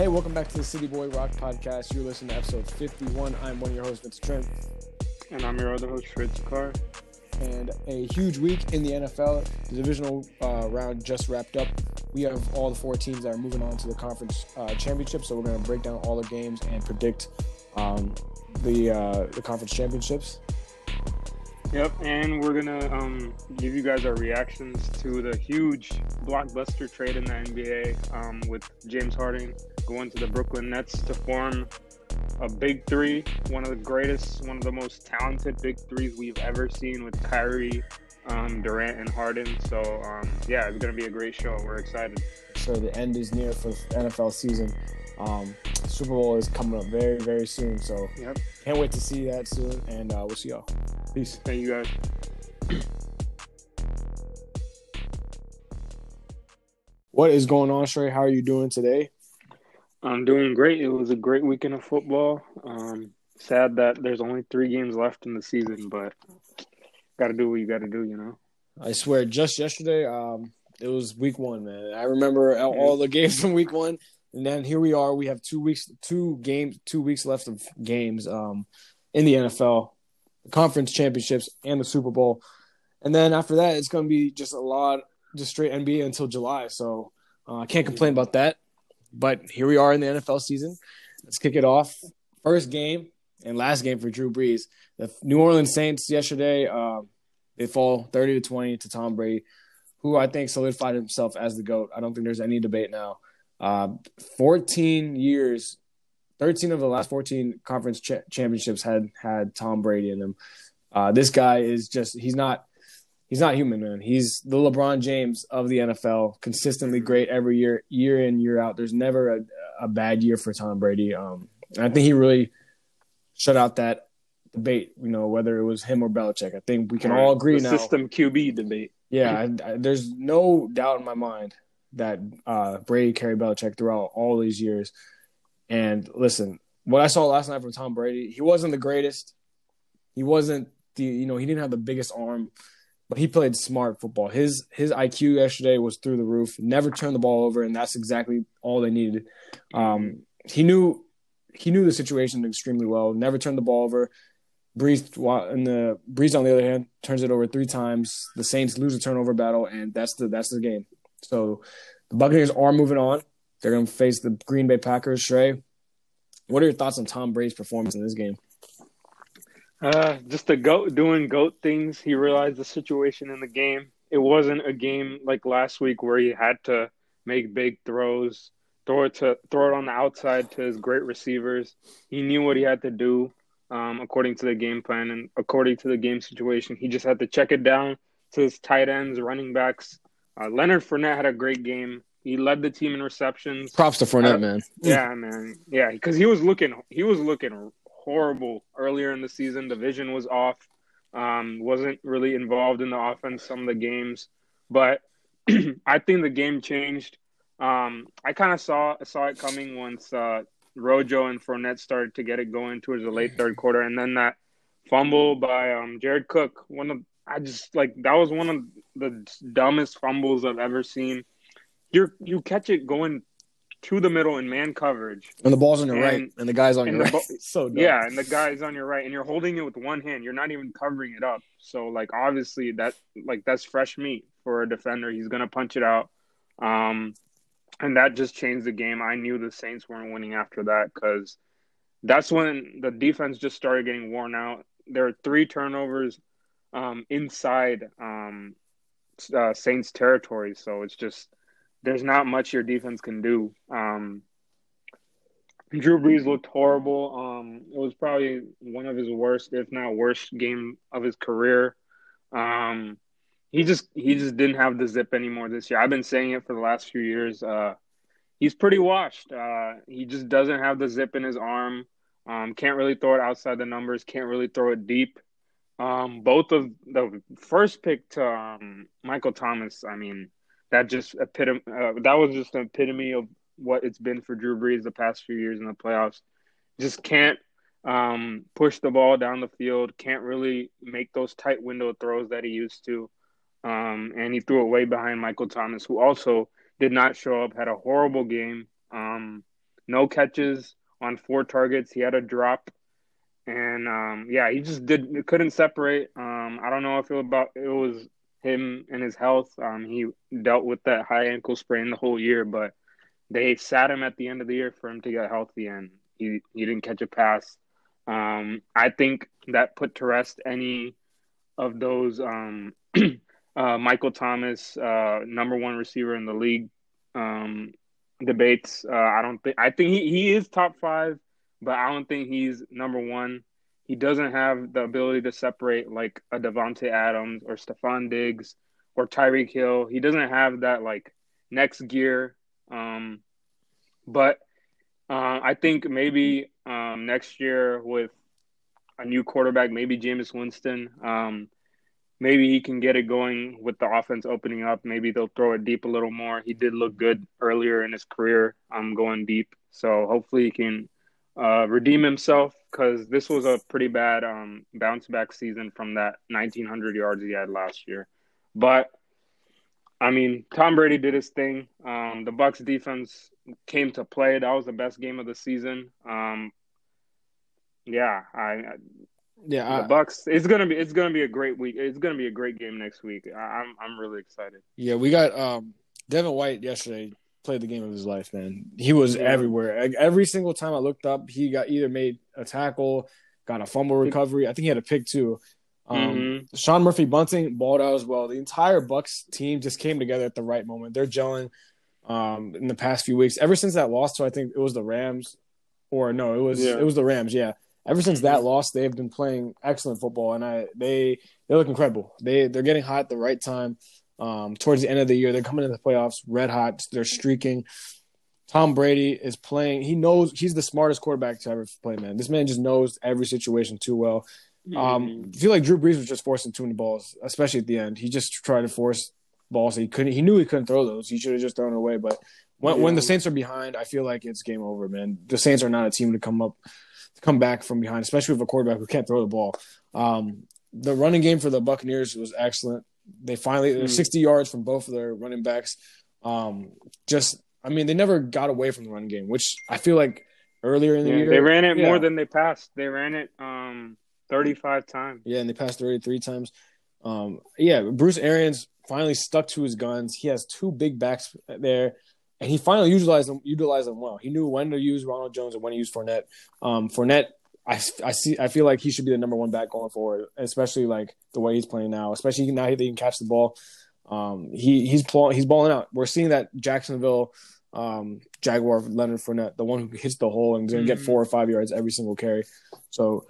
Hey, welcome back to the City Boy Rock Podcast. You're listening to episode 51. I'm one of your hosts, Vince Trent. And I'm your other host, Fritz Carr. And a huge week in the NFL. The divisional uh, round just wrapped up. We have all the four teams that are moving on to the conference uh, championship. So we're going to break down all the games and predict um, the uh, the conference championships. Yep, and we're gonna um, give you guys our reactions to the huge blockbuster trade in the NBA um, with James Harden going to the Brooklyn Nets to form a big three, one of the greatest, one of the most talented big threes we've ever seen with Kyrie, um, Durant, and Harden. So um, yeah, it's gonna be a great show. We're excited. So the end is near for NFL season. Um, Super Bowl is coming up very, very soon. So yep. can't wait to see that soon. And uh, we'll see y'all. Peace. Thank you guys. What is going on, Shrey? How are you doing today? I'm doing great. It was a great weekend of football. Um, sad that there's only three games left in the season, but got to do what you got to do, you know. I swear, just yesterday, um, it was week one, man. I remember all the games from week one, and then here we are. We have two weeks, two games, two weeks left of games um, in the NFL, the conference championships, and the Super Bowl. And then after that, it's going to be just a lot, just straight NBA until July. So uh, I can't complain about that. But here we are in the NFL season. Let's kick it off. First game and last game for Drew Brees. The New Orleans Saints yesterday, uh, they fall 30 to 20 to Tom Brady, who I think solidified himself as the GOAT. I don't think there's any debate now. Uh, 14 years, 13 of the last 14 conference ch- championships had had Tom Brady in them. Uh, this guy is just, he's not he's not human, man. He's the LeBron James of the NFL, consistently great every year, year in, year out. There's never a, a bad year for Tom Brady. Um, I think he really shut out that debate, you know, whether it was him or Belichick. I think we can all agree the now. System QB debate. Yeah, I, I, there's no doubt in my mind that uh, Brady carried Belichick throughout all these years. And listen, what I saw last night from Tom Brady, he wasn't the greatest. He wasn't the, you know, he didn't have the biggest arm but he played smart football. His his IQ yesterday was through the roof. Never turned the ball over, and that's exactly all they needed. Um, he knew he knew the situation extremely well. Never turned the ball over. Brees and the Brees on the other hand turns it over three times. The Saints lose a turnover battle, and that's the that's the game. So the Buccaneers are moving on. They're going to face the Green Bay Packers. Shrey, what are your thoughts on Tom Brady's performance in this game? Uh, just the goat doing goat things. He realized the situation in the game. It wasn't a game like last week where he had to make big throws, throw it to throw it on the outside to his great receivers. He knew what he had to do um, according to the game plan and according to the game situation. He just had to check it down to his tight ends, running backs. Uh, Leonard Fournette had a great game. He led the team in receptions. Props to Fournette, uh, man. Yeah, man. Yeah, because he was looking, he was looking horrible earlier in the season. The vision was off. Um, wasn't really involved in the offense some of the games, but I think the game changed. Um, I kind of saw saw it coming once uh, Rojo and Fournette started to get it going towards the late third quarter, and then that fumble by um, Jared Cook. One of I just like that was one of the dumbest fumbles I've ever seen. You you catch it going to the middle in man coverage. And the ball's on your and, right, and the guy's on your right. Bo- so dumb. yeah, and the guy's on your right, and you're holding it with one hand. You're not even covering it up. So like obviously that like that's fresh meat for a defender. He's gonna punch it out. Um, and that just changed the game. I knew the Saints weren't winning after that because that's when the defense just started getting worn out. There are three turnovers um, inside um, uh, Saints territory, so it's just there's not much your defense can do. Um, Drew Brees looked horrible. Um, it was probably one of his worst, if not worst, game of his career. Um, he just he just didn't have the zip anymore this year. I've been saying it for the last few years. Uh, he's pretty washed. Uh, he just doesn't have the zip in his arm. Um, can't really throw it outside the numbers. Can't really throw it deep. Um, both of the first pick to um, Michael Thomas. I mean, that just epitome uh, that was just an epitome of what it's been for Drew Brees the past few years in the playoffs. Just can't um, push the ball down the field. Can't really make those tight window throws that he used to. Um, and he threw it way behind Michael Thomas, who also did not show up. Had a horrible game. Um, no catches on four targets. He had a drop, and um, yeah, he just did couldn't separate. Um, I don't know if it was about it was him and his health. Um, he dealt with that high ankle sprain the whole year, but they sat him at the end of the year for him to get healthy, and he he didn't catch a pass. Um, I think that put to rest any of those um, uh, Michael Thomas, uh, number one receiver in the league, um, debates. Uh, I don't think I think he, he is top five, but I don't think he's number one. He doesn't have the ability to separate like a Davante Adams or Stefon Diggs or Tyreek Hill. He doesn't have that like next gear. Um, but uh, I think maybe um, next year with a new quarterback, maybe Jameis Winston. Um, maybe he can get it going with the offense opening up. Maybe they'll throw it deep a little more. He did look good earlier in his career, um, going deep. So hopefully he can uh, redeem himself because this was a pretty bad um, bounce back season from that 1900 yards he had last year. But I mean, Tom Brady did his thing. Um, the Bucs defense came to play. That was the best game of the season. Um, yeah, I yeah, the Bucs. It's gonna be it's gonna be a great week. It's gonna be a great game next week. I, am I'm really excited. Yeah, we got um, Devin White yesterday played the game of his life. Man, he was yeah. everywhere. Every single time I looked up, he got either made a tackle, got a fumble recovery. I think he had a pick too. Um, mm-hmm. Sean Murphy Bunting balled out as well. The entire Bucs team just came together at the right moment. They're gelling um, in the past few weeks. Ever since that loss, to I think it was the Rams, or no, it was yeah. it was the Rams. Yeah, ever since that loss, they've been playing excellent football, and I they they look incredible. They they're getting hot at the right time. Um, towards the end of the year, they're coming into the playoffs red hot. They're streaking. Tom Brady is playing. He knows he's the smartest quarterback to ever play. Man, this man just knows every situation too well. Um. I feel like Drew Brees was just forcing too many balls, especially at the end. He just tried to force balls he couldn't. He knew he couldn't throw those. He should have just thrown away. But when, yeah. when the Saints are behind, I feel like it's game over, man. The Saints are not a team to come up to come back from behind, especially with a quarterback who can't throw the ball. Um, the running game for the Buccaneers was excellent. They finally they're hmm. 60 yards from both of their running backs. Um, just I mean, they never got away from the running game, which I feel like earlier in the yeah, year they ran it yeah. more than they passed. They ran it um 35 times. Yeah, and they passed 33 times. Um, yeah, Bruce Arians finally stuck to his guns. He has two big backs there and he finally utilized them utilized them well. He knew when to use Ronald Jones and when to use Fournette. Um, Fournette, I, I see I feel like he should be the number one back going forward, especially like the way he's playing now. Especially now that he can catch the ball. Um, he he's he's balling out. We're seeing that Jacksonville um, Jaguar Leonard Fournette, the one who hits the hole and is going to mm-hmm. get four or five yards every single carry. So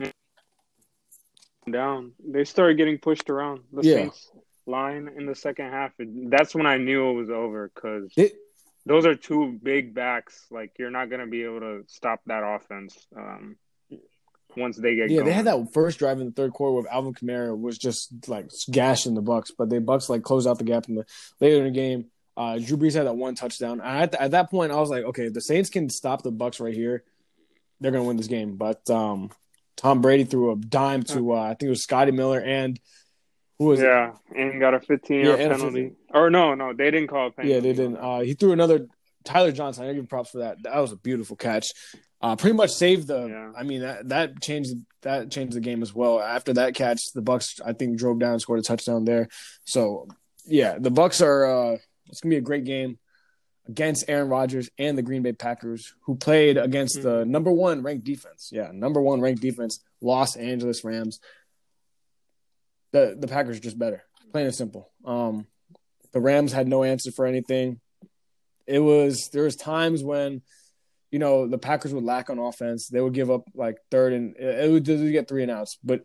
down, they started getting pushed around. The yeah. Saints line in the second half. That's when I knew it was over because those are two big backs. Like you're not gonna be able to stop that offense um, once they get. Yeah, going. they had that first drive in the third quarter where Alvin Kamara was just like gashing the Bucs, but the Bucs like closed out the gap in the later in the game. Uh, Drew Brees had that one touchdown. At, at that point, I was like, okay, the Saints can stop the Bucs right here. They're gonna win this game. But um, Tom Brady threw a dime to uh, I think it was Scotty Miller and who was yeah, it? and got a 15 yeah, penalty. Or no, no, they didn't call a penalty. Yeah, they didn't. Uh, he threw another Tyler Johnson. I give props for that. That was a beautiful catch. Uh, pretty much saved the. Yeah. I mean that that changed that changed the game as well. After that catch, the Bucs I think drove down and scored a touchdown there. So yeah, the Bucs are. Uh, it's gonna be a great game against Aaron Rodgers and the Green Bay Packers, who played against mm-hmm. the number one ranked defense. Yeah, number one ranked defense, Los Angeles Rams the the Packers are just better, plain and simple. Um, the Rams had no answer for anything. It was there was times when, you know, the Packers would lack on offense. They would give up like third and it would, get three and outs, but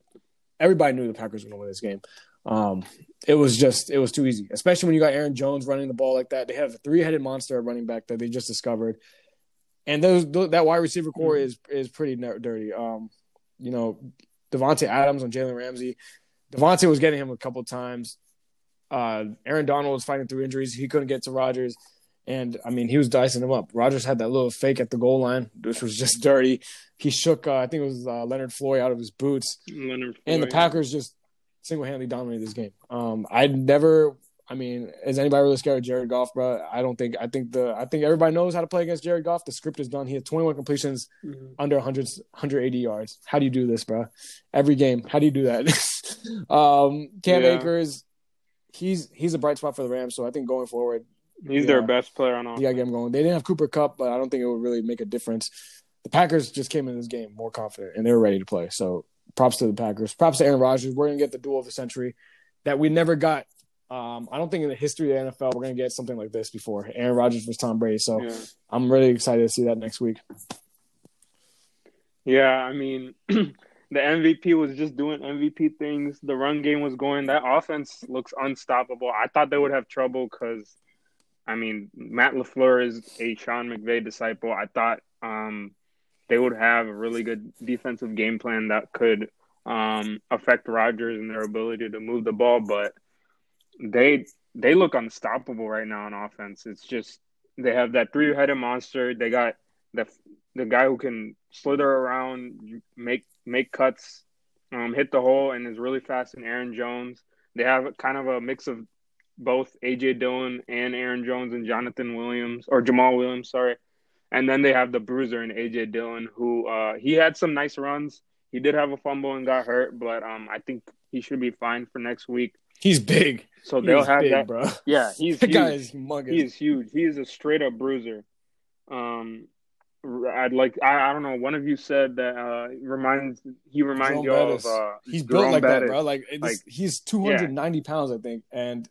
everybody knew the Packers were going to win this game. Um, it was just it was too easy, especially when you got Aaron Jones running the ball like that. They have a three headed monster running back that they just discovered, and those, that wide receiver core mm-hmm. is is pretty dirty. Um, you know, Davante Adams on Jalen Ramsey Davante was getting him a couple times. Uh, Aaron Donald was fighting through injuries. He couldn't get to Rodgers. And I mean, he was dicing him up. Rodgers had that little fake at the goal line, which was just dirty. He shook, uh, I think it was uh, Leonard Floyd out of his boots. Leonard Floyd. And the Packers just single handedly dominated this game. Um, I never, I mean, is anybody really scared of Jared Goff, bro? I don't think. I think the. I think everybody knows how to play against Jared Goff. The script is done. He had 21 completions, mm-hmm. under 100, 180 yards. How do you do this, bro? Every game. How do you do that? um, Cam yeah. Akers, he's he's a bright spot for the Rams. So I think going forward, he's yeah, their best player on offense. Yeah, get him going. They didn't have Cooper Kupp, but I don't think it would really make a difference. The Packers just came in this game more confident and they were ready to play. So props to the Packers. Props to Aaron Rodgers. We're gonna get the duel of the century that we never got um, I don't think in the history of the NFL we're gonna get something like this before. Aaron Rodgers versus Tom Brady. So yeah. I'm really excited to see that next week. Yeah, I mean, the MVP was just doing MVP things. The run game was going. That offense looks unstoppable. I thought they would have trouble because, I mean, Matt LaFleur is a Sean McVay disciple. I thought um, they would have a really good defensive game plan that could um, affect Rodgers and their ability to move the ball, but they they look unstoppable right now on offense. It's just they have that three headed monster. They got the the guy who can slither around, make make cuts, um, hit the hole, and is really fast. In Aaron Jones, they have kind of a mix of both AJ Dillon and Aaron Jones and Jonathan Williams or Jamaal Williams, sorry. And then they have the bruiser and AJ Dillon, who uh, he had some nice runs. He did have a fumble and got hurt, but um, I think he should be fine for next week. He's big. So they'll he's have big, that, bro. Yeah, he's that huge. guy is is huge. He is a straight up bruiser. Um, I'd like. I, I don't know. One of you said that uh reminds he reminds Jerome you Bettis. of. Uh, he's Jerome built like Bettis. that, bro. Like, like he's two hundred ninety yeah. pounds, I think, and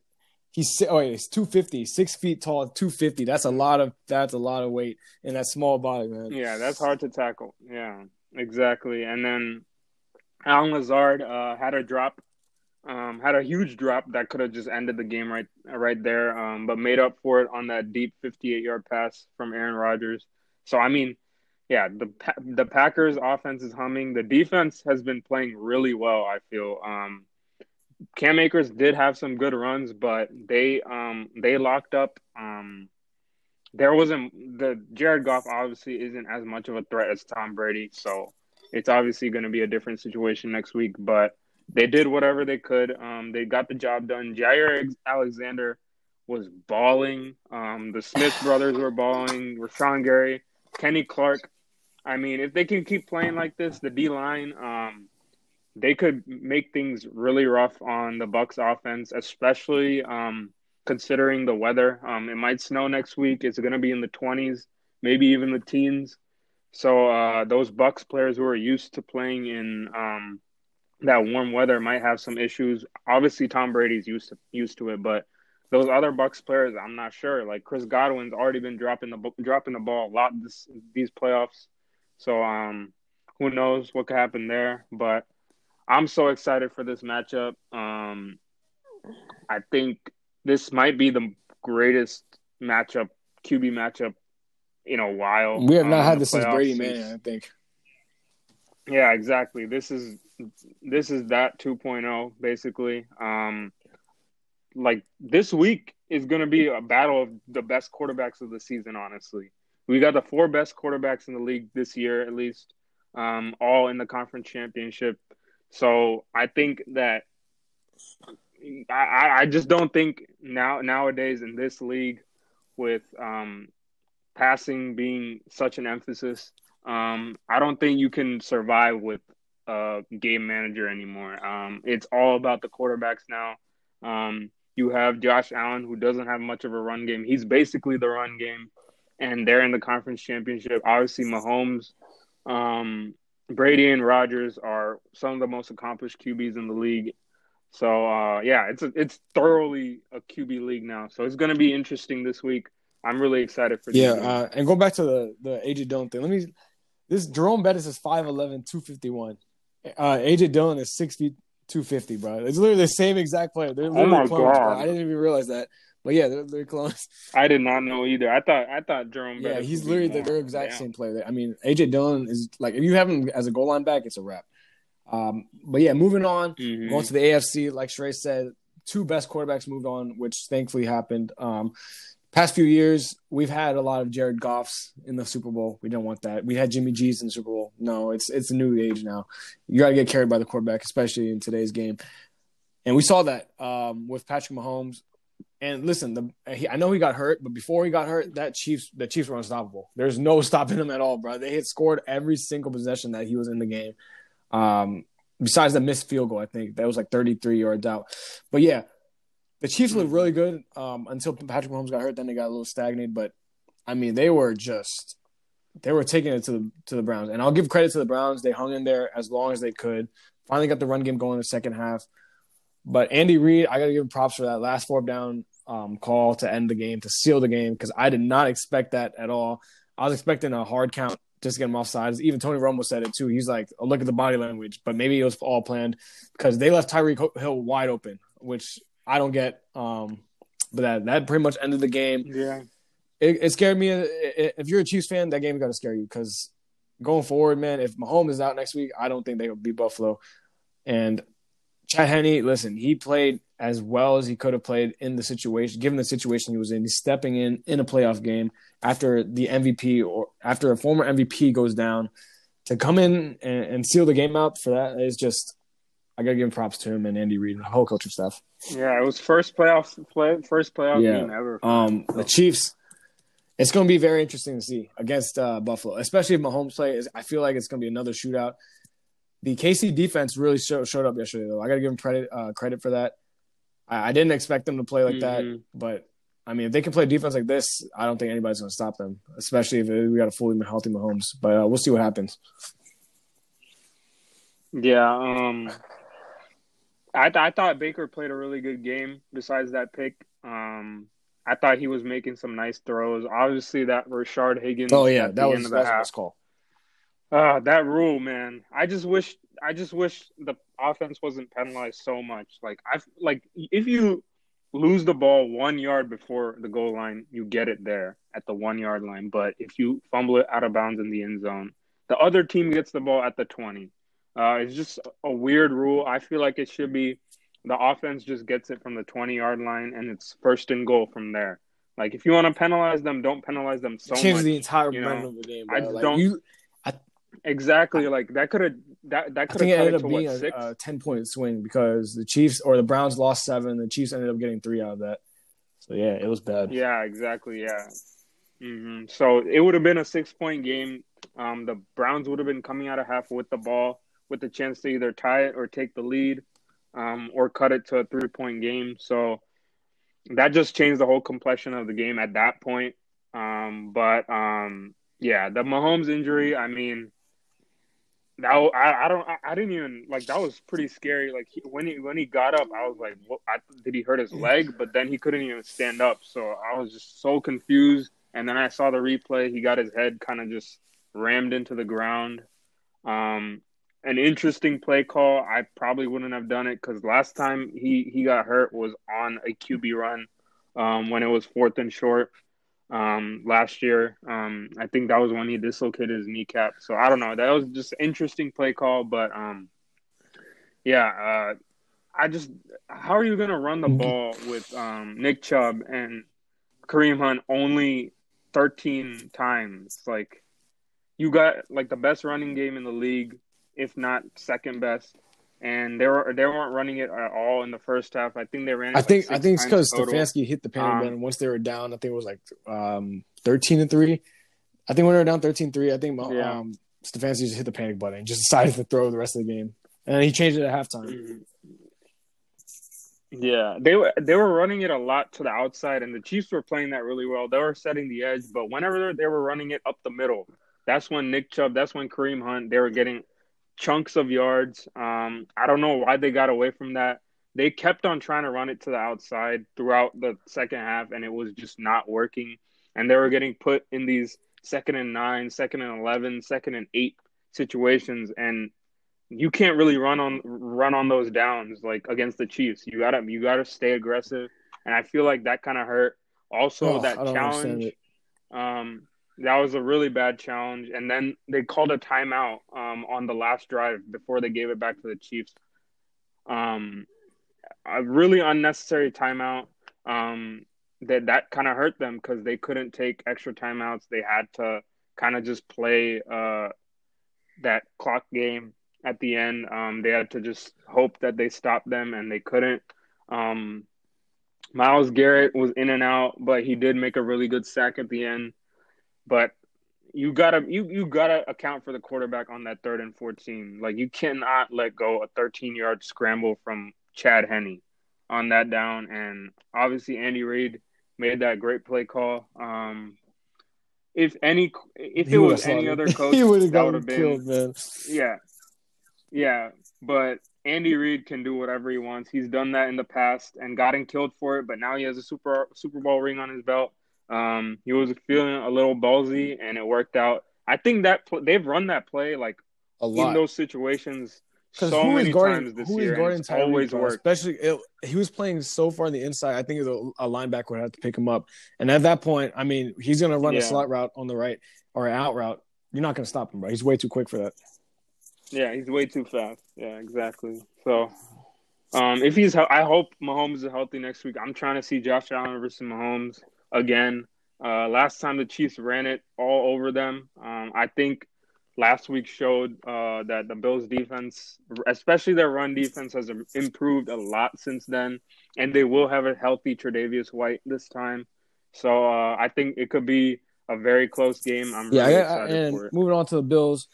he's oh wait, he's two fifty, six feet tall, two fifty. That's a lot of that's a lot of weight in that small body, man. Yeah, that's hard to tackle. Yeah, exactly. And then Allen Lazard uh, had a drop um, had a huge drop that could have just ended the game right right there, um, but made up for it on that deep 58 yard pass from Aaron Rodgers. So I mean, yeah, the the Packers offense is humming. The defense has been playing really well. I feel. Um, Cam Akers did have some good runs, but they um, they locked up. Um, there wasn't the Jared Goff obviously isn't as much of a threat as Tom Brady, so it's obviously going to be a different situation next week, but they did whatever they could. Um, they got the job done. Jaire Alexander was balling. Um, the Smith brothers were balling. Rashan Gary, Kenny Clark. I mean, if they can keep playing like this, the D line, um, they could make things really rough on the Bucs offense, especially um, considering the weather. Um, it might snow next week. It's going to be in the 20s, maybe even the teens. So uh, those Bucs players who are used to playing in um, that warm weather might have some issues. Obviously, Tom Brady's used to used to it, but those other Bucs players, I'm not sure. Like Chris Godwin's already been dropping the dropping the ball a lot this these playoffs, so um, who knows what could happen there? But I'm so excited for this matchup. Um, I think this might be the greatest matchup QB matchup in a while. We have not um, had this since Brady Manning, I think. Yeah, exactly. This is this is that 2.0 basically. Um, like this week is going to be a battle of the best quarterbacks of the season. Honestly, we got the four best quarterbacks in the league this year, at least, um, all in the conference championship. So I think that I, I just don't think now nowadays in this league with um, passing being such an emphasis, um, I don't think you can survive with a game manager anymore. Um, it's all about the quarterbacks now. Um, you have Josh Allen, who doesn't have much of a run game. He's basically the run game, and they're in the conference championship. Obviously, Mahomes, um, Brady, and Rodgers are some of the most accomplished QBs in the league. So uh, yeah, it's a, it's thoroughly a QB league now. So it's going to be interesting this week. I'm really excited for. Yeah, uh, and go back to the the AJ Dillon thing. Let me. This Jerome Bettis is 5'11", 251. Uh, AJ Dillon is six feet two fifty, bro. It's literally the same exact player. They're literally oh my clones. I didn't even realize that. But yeah, they're, they're clones. I did not know either. I thought I thought Jerome. Yeah, he's literally the, their exact same player. I mean, AJ Dillon is like if you have him as a goal line back, it's a wrap. Um, but yeah, moving on, mm-hmm. going to the AFC. Like Shrey said, two best quarterbacks moved on, which thankfully happened. Um, past few years, we've had a lot of Jared Goffs in the Super Bowl. We don't want that. We had Jimmy G's in the Super Bowl. No, it's it's a new age now. You got to get carried by the quarterback, especially in today's game. And we saw that um, with Patrick Mahomes. And listen, the he, I know he got hurt, but before he got hurt, that Chiefs the Chiefs were unstoppable. There's no stopping them at all, bro. They had scored every single possession that he was in the game. Um, besides the missed field goal, I think that was like 33 yards out. But yeah, the Chiefs looked really good um, until Patrick Mahomes got hurt. Then they got a little stagnated. But I mean, they were just they were taking it to the to the Browns, and I'll give credit to the Browns. They hung in there as long as they could. Finally, got the run game going in the second half. But Andy Reid, I got to give him props for that last fourth down um, call to end the game, to seal the game, because I did not expect that at all. I was expecting a hard count just to get him off sides. Even Tony Romo said it too. He's like, oh, look at the body language, but maybe it was all planned because they left Tyreek Hill wide open, which I don't get. Um, but that that pretty much ended the game. Yeah, it, it scared me. If you're a Chiefs fan, that game got to scare you because going forward, man, if Mahomes is out next week, I don't think they will beat Buffalo. And Chad Henne, listen, he played as well as he could have played in the situation, given the situation he was in. He's stepping in in a playoff game after the MVP or after a former MVP goes down to come in and, and seal the game out for that is just I gotta give props to him and Andy Reid and the whole coaching staff. Yeah, it was first playoff play, first playoff yeah. game ever. Um, the Chiefs. It's going to be very interesting to see against uh, Buffalo, especially if Mahomes play. Is, I feel like it's going to be another shootout. The KC defense really show, showed up yesterday, though. I got to give him credit uh, credit for that. I, I, didn't expect them to play like mm-hmm. that, but I mean, if they can play defense like this, I don't think anybody's going to stop them, especially if we got a fully healthy Mahomes. But uh, we'll see what happens. Yeah, um, I th- I thought Baker played a really good game. Besides that pick, um, I thought he was making some nice throws. Obviously, that Rashard Higgins. Oh yeah, that was that was call. Uh, that rule, man. I just wish I just wish the offense wasn't penalized so much. Like I've like if you lose the ball one yard before the goal line, you get it there at the one yard line. But if you fumble it out of bounds in the end zone, the other team gets the ball at the twenty. Uh, it's just a weird rule. I feel like it should be the offense just gets it from the 20 yard line and it's first and goal from there. Like if you want to penalize them, don't penalize them so Change much. the entire momentum of the game. Bro. I like, don't. You, exactly. Like that could have that that could have ended up to being what, a, a, ten point swing because the Chiefs or the Browns lost seven. The Chiefs ended up getting three out of that. So yeah, it was bad. Yeah, exactly. Yeah. Mm-hmm. So it would have been a six point game. Um, the Browns would have been coming out of half with the ball with the chance to either tie it or take the lead um, or cut it to a three point game. So that just changed the whole complexion of the game at that point. Um, but um, yeah, the Mahomes injury, I mean, that I, I don't I, didn't even like that was pretty scary. Like he, when he when he got up, I was like, what, I, did he hurt his leg? But then he couldn't even stand up, so I was just so confused. And then I saw the replay. He got his head kind of just rammed into the ground. Um, an interesting play call. I probably wouldn't have done it because last time he he got hurt was on a QB run um, when it was fourth and short um, last year. Um, I think that was when he dislocated his kneecap. So I don't know. That was just interesting play call, but um, yeah, uh, I just how are you gonna run the ball with um, Nick Chubb and Kareem Hunt only thirteen times? Like you got like the best running game in the league if not second best. And they were they weren't running it at all in the first half. I think they ran. I think like I think it's because Stefanski hit the panic um, button once they were down. I think it was like um, thirteen and three. I think when they were down 13-3, I think yeah. um, Stefanski just hit the panic button and just decided to throw the rest of the game, and he changed it at halftime. Mm-hmm. Yeah, they were they were running it a lot to the outside, and the Chiefs were playing that really well. They were setting the edge, but whenever they were running it up the middle, that's when Nick Chubb, that's when Kareem Hunt, they were getting chunks of yards. Um, I don't know why they got away from that. They kept on trying to run it to the outside throughout the second half, and it was just not working. And they were getting put in these second and nine, second and 11, second and eight situations, and you can't really run on run on those downs like against the Chiefs. You gotta you gotta stay aggressive, and I feel like that kind of hurt. Also, oh, that challenge. Um, that was a really bad challenge. And then they called a timeout um, on the last drive before they gave it back to the Chiefs. Um, a really unnecessary timeout. Um, that that kind of hurt them because they couldn't take extra timeouts. They had to kind of just play uh, that clock game at the end. Um, they had to just hope that they stopped them, and they couldn't. Um, Myles Garrett was in and out, but he did make a really good sack at the end. But you gotta you you gotta account for the quarterback on that third and fourteen. Like you cannot let go a thirteen yard scramble from Chad Henne on that down. And obviously Andy Reid made that great play call. Um, if any, if he it was any other coach, he would have been killed, man. Yeah, yeah, but Andy Reid can do whatever he wants. He's done that in the past and gotten killed for it, but now he has a super Super Bowl ring on his belt. Um, he was feeling a little ballsy, and it worked out. I think that pl- they've run that play like a lot in those situations so who many guarding, times this who year. Guarding Tyreek, always worked. Especially, it, he was playing so far on the inside. I think a, a, linebacker would have to pick him up. And at that point, I mean, he's going to run yeah. a slot route on the right or an out route. You're not going to stop him, bro. He's way too quick for that. Yeah, he's way too fast. Yeah, exactly. So, um, if he's, I hope Mahomes is healthy next week. I'm trying to see Josh Allen versus Mahomes again. Uh, last time the Chiefs ran it all over them. Um, I think last week showed uh, that the Bills' defense, especially their run defense, has improved a lot since then, and they will have a healthy Tre'Davious White this time. So uh, I think it could be a very close game. I'm yeah, really excited and for it. Moving on to the Bills,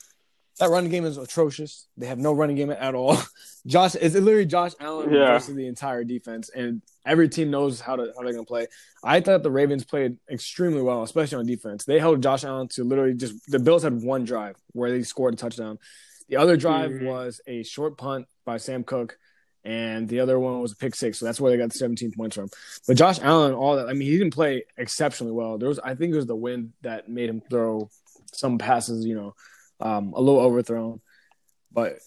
that running game is atrocious. They have no running game at all. Josh, it's literally Josh Allen yeah. versus the entire defense, and every team knows how to how they're gonna play. I thought the Ravens played extremely well, especially on defense. They held Josh Allen to literally just the Bills had one drive where they scored a touchdown. The other drive mm-hmm. was a short punt by Sam Koch, and the other one was a pick six. So that's where they got the 17 points from. But Josh Allen, all that I mean, he didn't play exceptionally well. There was I think it was the wind that made him throw some passes, you know, um, a little overthrown. But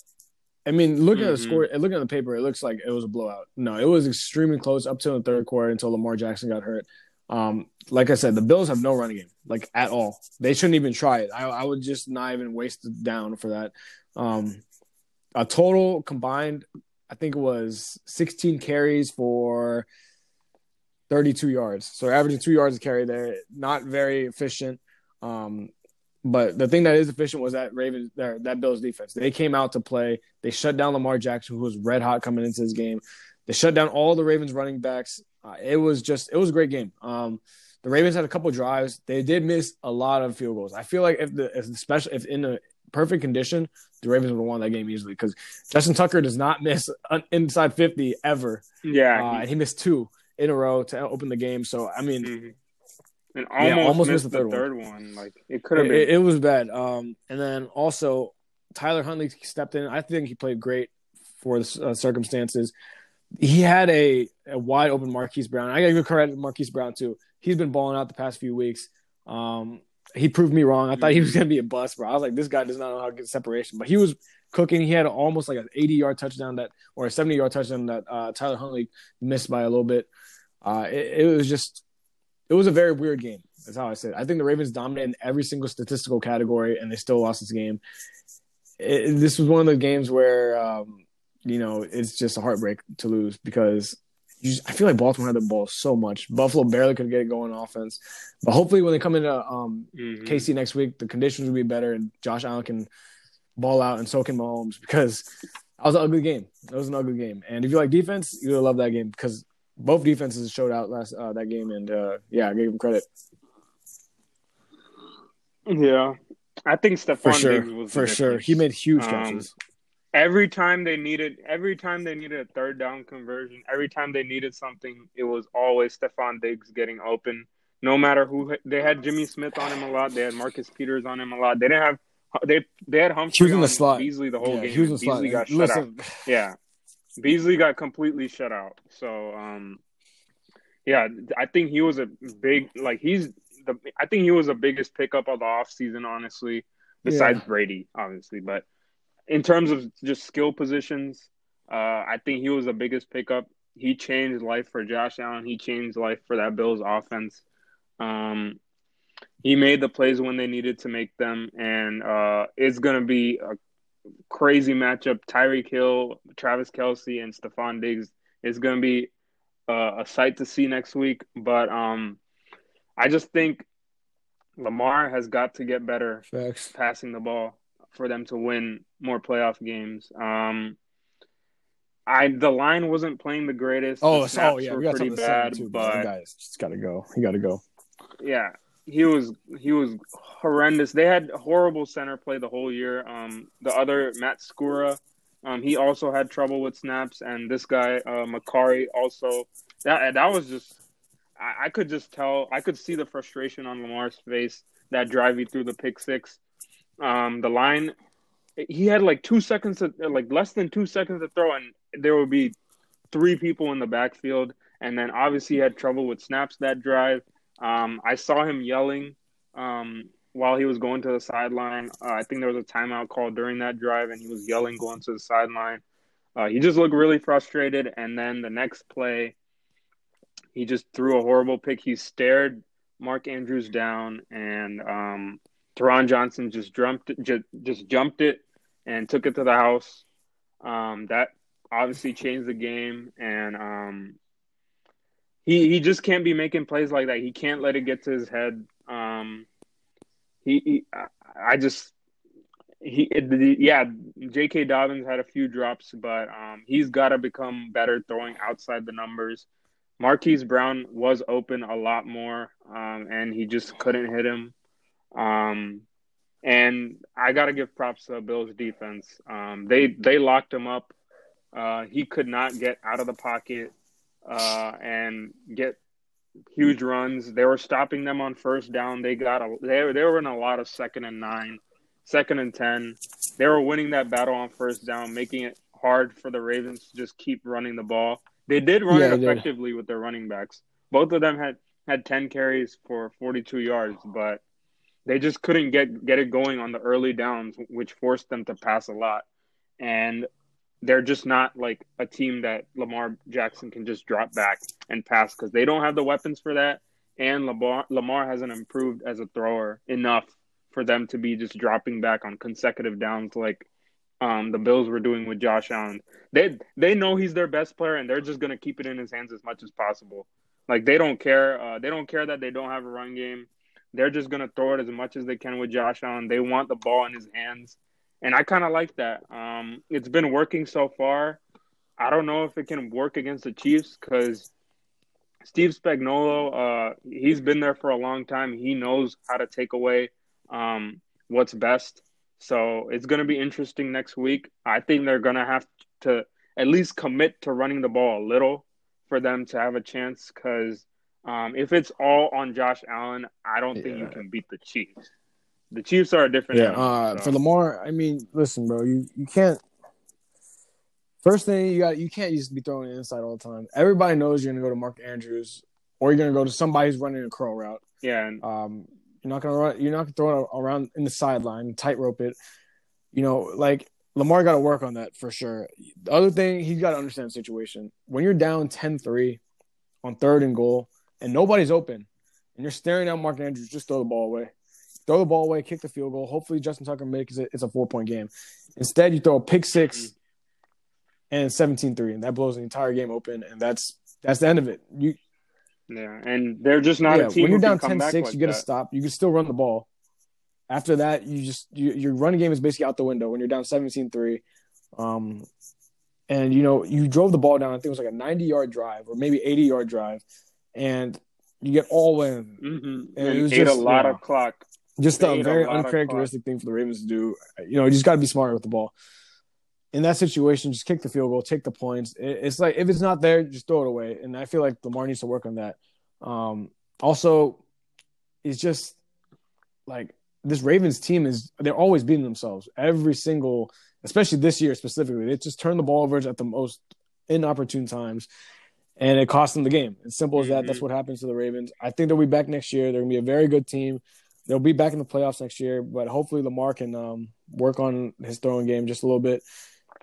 I mean, looking mm-hmm. at the mm-hmm. score, looking at the paper, it looks like it was a blowout. No, it was extremely close up to the third quarter until Lamar Jackson got hurt. Um, like I said, the Bills have no running game, like at all. They shouldn't even try it. I, I would just not even waste it down for that. Um, a total combined, I think it was 16 carries for 32 yards. So averaging two yards a carry there, not very efficient. Um, but the thing that is efficient was that Ravens, that Bills defense. They came out to play. They shut down Lamar Jackson, who was red hot coming into this game. They shut down all the Ravens running backs. Uh, it was just, it was a great game. Um, the Ravens had a couple drives. They did miss a lot of field goals. I feel like if the, if the special, if in a perfect condition, the Ravens would have won that game easily because Justin Tucker does not miss inside 50 ever. Yeah. Uh, he, he missed two in a row to open the game. So, I mean, mm-hmm and almost, yeah, almost missed, missed the, third, the third one. one. Like it could have been. It, it, was bad. Um, and then also Tyler Huntley stepped in. I think he played great for the uh, circumstances. He had a, a wide open Marquise Brown. I got to give credit to Marquise Brown too. He's been balling out the past few weeks. Um, he proved me wrong. I thought he was mm-hmm. gonna be a bust, bro. I was like, this guy does not know how to get separation, but he was cooking. He had almost like an 80 yard touchdown that, or a 70 yard touchdown that uh, Tyler Huntley missed by a little bit. Uh, it, it was just it was a very weird game. That's how I said. I think the Ravens dominated in every single statistical category, and they still lost this game. It, this was one of the games where, um, you know, it's just a heartbreak to lose because just, I feel like Baltimore had the ball so much. Buffalo barely could get it going offense, but hopefully when they come into um, mm-hmm. KC next week, the conditions will be better, and Josh Allen can ball out, and so can Mahomes because that was an ugly game. That was an ugly game, and if you like defense, you'll love that game because both defenses showed out last uh, that game, and uh, yeah, I gave him credit. Yeah, I think for sure. for sure, he made huge um, catches. Um, every time they needed, every time they needed a third down conversion, every time they needed something, it was always Stefon Diggs getting open. No matter who they had, Jimmy Smith on him a lot. They had Marcus Peters on him a lot. They didn't have they they had Humphrey He was in the slot. Beasley the whole yeah, game. He was in the Beasley slot. got Listen. shut out. Yeah, Beasley got completely shut out. So, um, yeah, I think he was a big like he's the I think he was the biggest pickup of the offseason, honestly, besides yeah. Brady, obviously. But in terms of just skill positions, uh, I think he was the biggest pickup. He changed life for Josh Allen. He changed life for that Bills offense. Um, he made the plays when they needed to make them, and uh, it's going to be a crazy matchup. Tyreek Hill, Travis Kelce, and Stefon Diggs is going to be uh, a sight to see next week. But um, I just think Lamar has got to get better Facts. passing the ball for them to win more playoff games. Um, I the line wasn't playing the greatest. Oh, the so, oh yeah, we got pretty something to say bad, too. but But guys, just gotta go. You gotta go. yeah, he was he was horrendous. They had horrible center play the whole year. Um, the other Matt Skura, um, he also had trouble with snaps, and this guy uh, Mekari also. That that was just I, I could just tell I could see the frustration on Lamar's face that drive he threw the pick six. Um, the line he had like two seconds to like less than two seconds to throw, and there would be three people in the backfield, and then obviously he had trouble with snaps that drive. Um, I saw him yelling um, while he was going to the sideline. Uh, I think there was a timeout call during that drive, and he was yelling going to the sideline. Uh, he just looked really frustrated, and then the next play, he just threw a horrible pick. He stared Mark Andrews down, and um, Taron Johnson just jumped, just jumped it and took it to the house. Um, that obviously changed the game, and um, he he just can't be making plays like that. He can't let it get to his head. Um, he, he I just he the, yeah. J.K. Dobbins had a few drops, but um, he's got to become better throwing outside the numbers. Marquise Brown was open a lot more, um, and he just couldn't hit him. Um, and I got to give props to Bills defense. Um, they they locked him up. Uh, he could not get out of the pocket uh, and get huge runs. They were stopping them on first down. They got a they they were in a lot of second and nine, second and ten. They were winning that battle on first down, making it hard for the Ravens to just keep running the ball. They did run Yeah, it did. effectively with their running backs. Both of them had had ten carries for forty two yards, but they just couldn't get get it going on the early downs, which forced them to pass a lot. And they're just not like a team that Lamar Jackson can just drop back and pass because they don't have the weapons for that. And Lamar Lamar hasn't improved as a thrower enough for them to be just dropping back on consecutive downs like um, the Bills were doing with Josh Allen. They they know he's their best player and they're just gonna keep it in his hands as much as possible. Like they don't care. Uh, they don't care that they don't have a run game. They're just gonna throw it as much as they can with Josh Allen. They want the ball in his hands, and I kind of like that. Um, it's been working so far. I don't know if it can work against the Chiefs because Steve Spagnuolo, uh, he's been there for a long time. He knows how to take away um, what's best. So it's going to be interesting next week. I think they're going to have to at least commit to running the ball a little for them to have a chance because um, if it's all on Josh Allen, I don't think you can beat the Chiefs. The Chiefs are a different Yeah, animal, uh, so. for Lamar, I mean, listen, bro, you you can't. First thing you got, you can't just be throwing it inside all the time. Everybody knows you're gonna go to Mark Andrews, or you're gonna go to somebody who's running a curl route. yeah, and Um, you're not gonna run. You're not gonna throw it around in the sideline, tightrope it. You know, like Lamar got to work on that for sure. The other thing, he's got to understand the situation. When you're down 10-3 on third and goal, and nobody's open, and you're staring at Mark Andrews, just throw the ball away. Throw the ball away, kick the field goal. Hopefully, Justin Tucker makes it. It's a four point game. Instead, you throw a pick six and 17-3, and that blows the entire game open, and that's that's the end of it. You yeah, and they're just not yeah, a team when you're down can come 10 back 6, like you get that. stop. You can still run the ball. After that, you just you, your running game is basically out the window when you're down 17 3. Um, and you know, you drove the ball down, I think it was like a 90 yard drive or maybe 80 yard drive, and you get all in. Mm-hmm. And And it was ate just, a lot yeah. of clock. Just a ate a very uncharacteristic thing for the Ravens to do. You know, you just got to be smarter with the ball. In that situation, just kick the field goal, take the points. It's like if it's not there, just throw it away. And I feel like Lamar needs to work on that. Um, also, it's just like this Ravens team is they're always beating themselves every single, especially this year specifically. They just turn the ball over at the most inopportune times, and it cost them the game. It's simple as that. Mhm. That's what happens to the Ravens. I think they'll be back next year. They're gonna be a very good team. They'll be back in the playoffs next year, but hopefully Lamar can um, work on his throwing game just a little bit.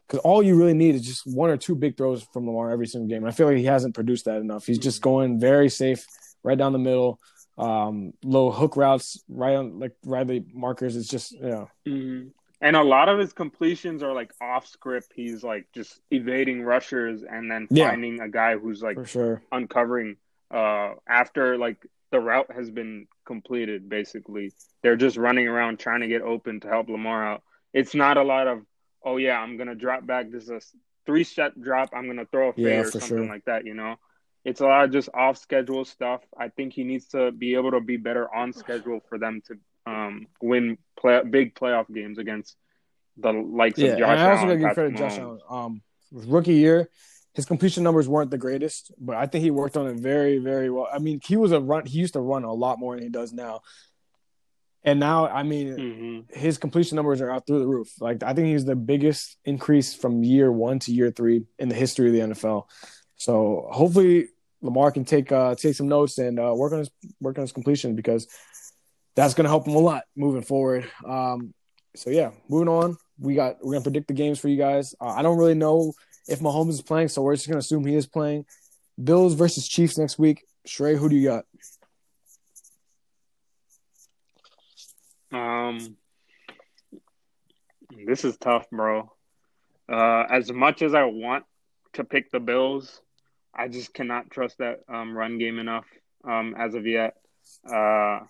Because all you really need is just one or two big throws from Lamar every single game. I feel like he hasn't produced that enough. He's just going very safe, right down the middle, um, low hook routes, right on like the markers. It's just you know, hmm And a lot of his completions are like off script. He's like just evading rushers and then Yeah. finding a guy who's like sure. uncovering uh after like the route has been completed basically. They're just running around trying to get open to help Lamar out. It's not a lot of oh yeah, I'm going to drop back this is a three step drop, I'm gonna throw a fade Yeah, or something sure. like that. You know, it's a lot of just off schedule stuff. I think he needs to be able to be better on schedule for them to um, win play, big playoff games against the likes Yeah, of and Josh I also Allen. gotta give credit to Josh Allen. Um, rookie year, his completion numbers weren't the greatest, but I think he worked on it very, very well. I mean, he was a run. He used to run a lot more than he does now, and now, I mean, hmm his completion numbers are out through the roof. Like I think he's the biggest increase from year one to year three in the history of the NFL. So hopefully Lamar can take uh, take some notes and uh, work on his work on his completion because that's going to help him a lot moving forward. Um, so yeah, moving on. We got we're gonna predict the games for you guys. Uh, I don't really know if Mahomes is playing, so we're just gonna assume he is playing. Bills versus Chiefs next week. Shrey, who do you got? Um, this is tough, bro. Uh, as much as I want to pick the Bills, I just cannot trust that um, run game enough um, as of yet. Uh,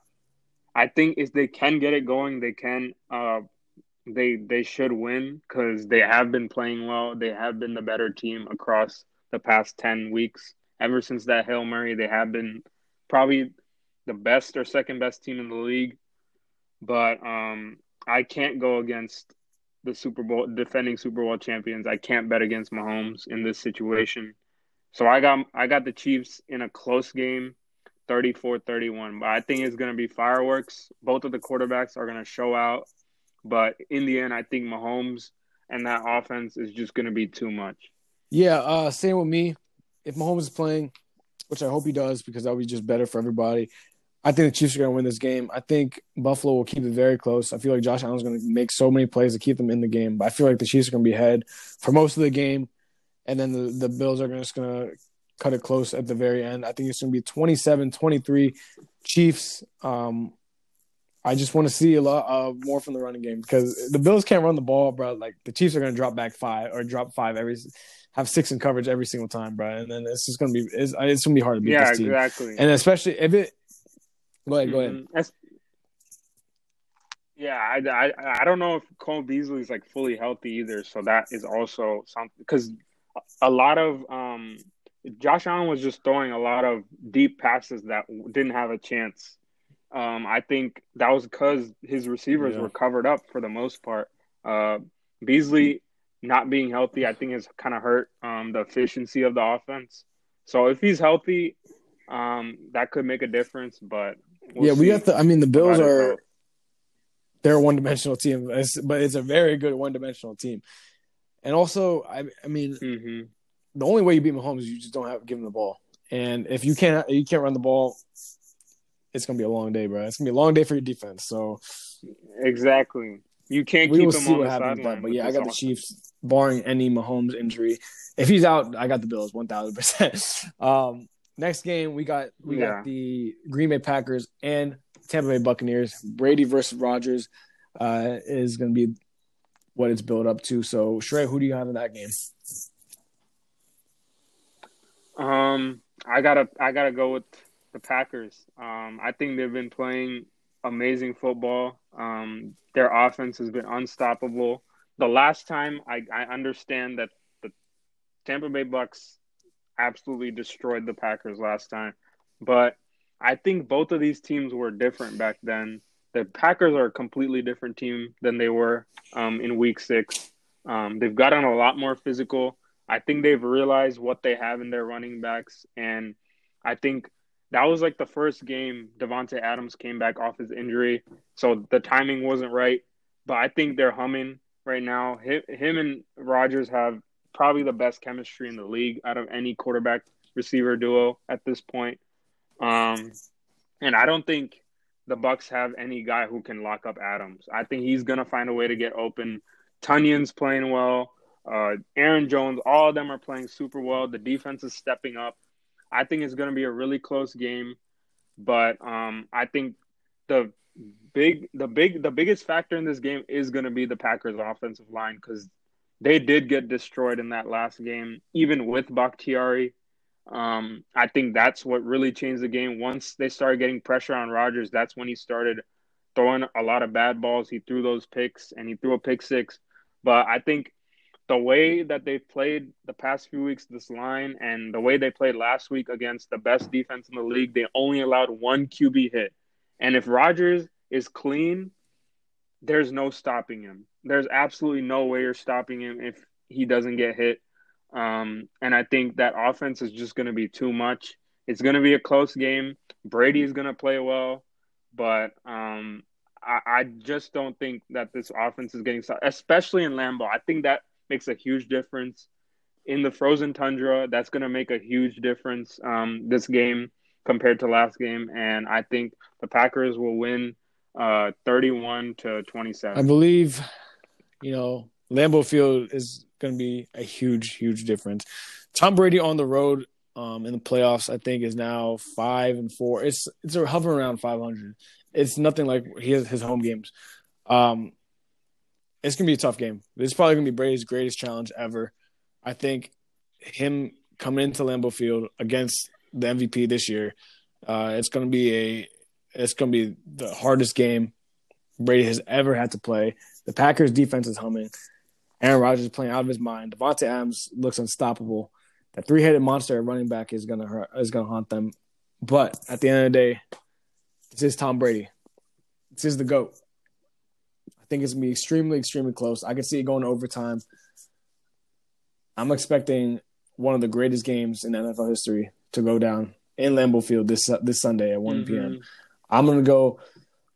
I think if they can get it going, they can. Uh, they they should win because they have been playing well. They have been the better team across the past ten weeks. Ever since that Hail Mary, they have been probably the best or second best team in the league but um, I can't go against the Super Bowl defending Super Bowl champions. I can't bet against Mahomes in this situation. So I got I got the Chiefs in a close game, 34-31. But I think it's going to be fireworks. Both of the quarterbacks are going to show out, but in the end I think Mahomes and that offense is just going to be too much. Yeah, uh, same with me. If Mahomes is playing, which I hope he does, because that would be just better for everybody. I think the Chiefs are going to win this game. I think Buffalo will keep it very close. I feel like Josh Allen's going to make so many plays to keep them in the game, but I feel like the Chiefs are going to be ahead for most of the game, and then the, the Bills are just going to cut it close at the very end. I think it's going to be 27-23 Chiefs. Um, I just want to see a lot uh, more from the running game because the Bills can't run the ball, bro. Like the Chiefs are going to drop back five or drop five every, have six in coverage every single time, bro. And then it's just going to be it's, it's going to be hard to beat Yeah, this team. exactly. And especially if it. Go ahead, go ahead. Mhm. That's- Yeah, I, I, I don't know if Cole Beasley is like fully healthy either, so that is also something because a lot of um, Josh Allen was just throwing a lot of deep passes that didn't have a chance. Um, I think that was because his receivers Yeah. were covered up for the most part. Uh, Beasley not being healthy, I think, has kind of hurt um, the efficiency of the offense. So if he's healthy, um, that could make a difference. But we'll yeah, we have to. I mean, the Bills are they're a one dimensional team, but it's a very good one dimensional team. And also, I, I mean, Mhm. the only way you beat Mahomes is you just don't have give him the ball. And if you can't you can't run the ball, it's gonna be a long day, bro. It's gonna be a long day for your defense. So Exactly. You can't we keep will see on what happens. But, but yeah, I got the. Chiefs, barring any Mahomes injury. If he's out, I got the Bills, one thousand percent. Um, next game we got we Yeah. got the Green Bay Packers and Tampa Bay Buccaneers. Brady versus Rodgers uh, is gonna be what it's built up to. So Shrey, who do you have in that game? Um, I gotta I gotta go with the Packers. Um, I think they've been playing amazing football. Um, their offense has been unstoppable. The last time I, I understand that the Tampa Bay Bucs absolutely destroyed the Packers last time, but I think both of these teams were different back then. The Packers are a completely different team than they were um, in Week Six. Um, they've gotten a lot more physical. I think they've realized what they have in their running backs, and I think that was like the first game Davante Adams came back off his injury, so the timing wasn't right. But I think they're humming right now. Him, and Rodgers have probably the best chemistry in the league out of any quarterback receiver duo at this point. Um, and I don't think the Bucs have any guy who can lock up Adams. I think he's gonna find a way to get open. Tonyan's playing well. Uh, Aaron Jones, all of them are playing super well. The defense is stepping up. I think it's going to be a really close game, but um, I think the big, the big, the biggest factor in this game is going to be the Packers' offensive line because they did get destroyed in that last game, even with Bakhtiari. Um, I think that's what really changed the game. Once they started getting pressure on Rodgers, that's when he started throwing a lot of bad balls. He threw those picks and he threw a pick six. But I think the way that they've played the past few weeks, this line, and the way they played last week against the best defense in the league, they only allowed one QB hit. And if Rodgers is clean, there's no stopping him. There's absolutely no way you're stopping him if he doesn't get hit. Um, and I think that offense is just going to be too much. It's going to be a close game. Brady is going to play well, but um, I, I, just don't think that this offense is getting, especially in Lambeau. I think that makes a huge difference in the frozen tundra. That's going to make a huge difference um, this game compared to last game, and I think the Packers will win uh, 31 to 27. I believe, you know, Lambeau Field is going to be a huge, huge difference. Tom Brady on the road um, in the playoffs, I think, is now five and four. It's it's hovering around 500. It's nothing like his his home games. Um, it's gonna be a tough game. This is probably gonna be Brady's greatest challenge ever. I think him coming into Lambeau Field against the MVP this year, uh, it's gonna be a it's gonna be the hardest game Brady has ever had to play. The Packers defense is humming. Aaron Rodgers is playing out of his mind. Davante Adams looks unstoppable. That three-headed monster running back is gonna hurt, is gonna haunt them. But at the end of the day, this is Tom Brady. This is the goat. I think it's gonna be extremely, extremely close. I can see it going to overtime. I'm expecting one of the greatest games in NFL history to go down in Lambeau Field this this Sunday at one mm-hmm. p.m. I'm gonna go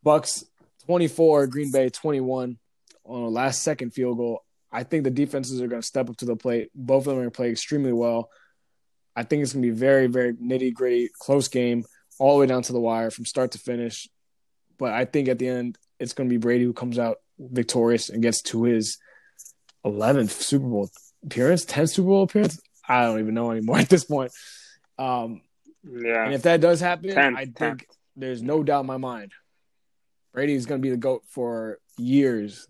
Bucs 24, Green Bay 21 on a last second field goal. I think the defenses are going to step up to the plate. Both of them are going to play extremely well. I think it's going to be very, very nitty gritty, close game, all the way down to the wire from start to finish. But I think at the end, it's going to be Brady who comes out victorious and gets to his 11th Super Bowl appearance, 10th Super Bowl appearance. I don't even know anymore at this point. Um, yeah. And if that does happen, 10th, I think there's no doubt in my mind Brady is going to be the goat for years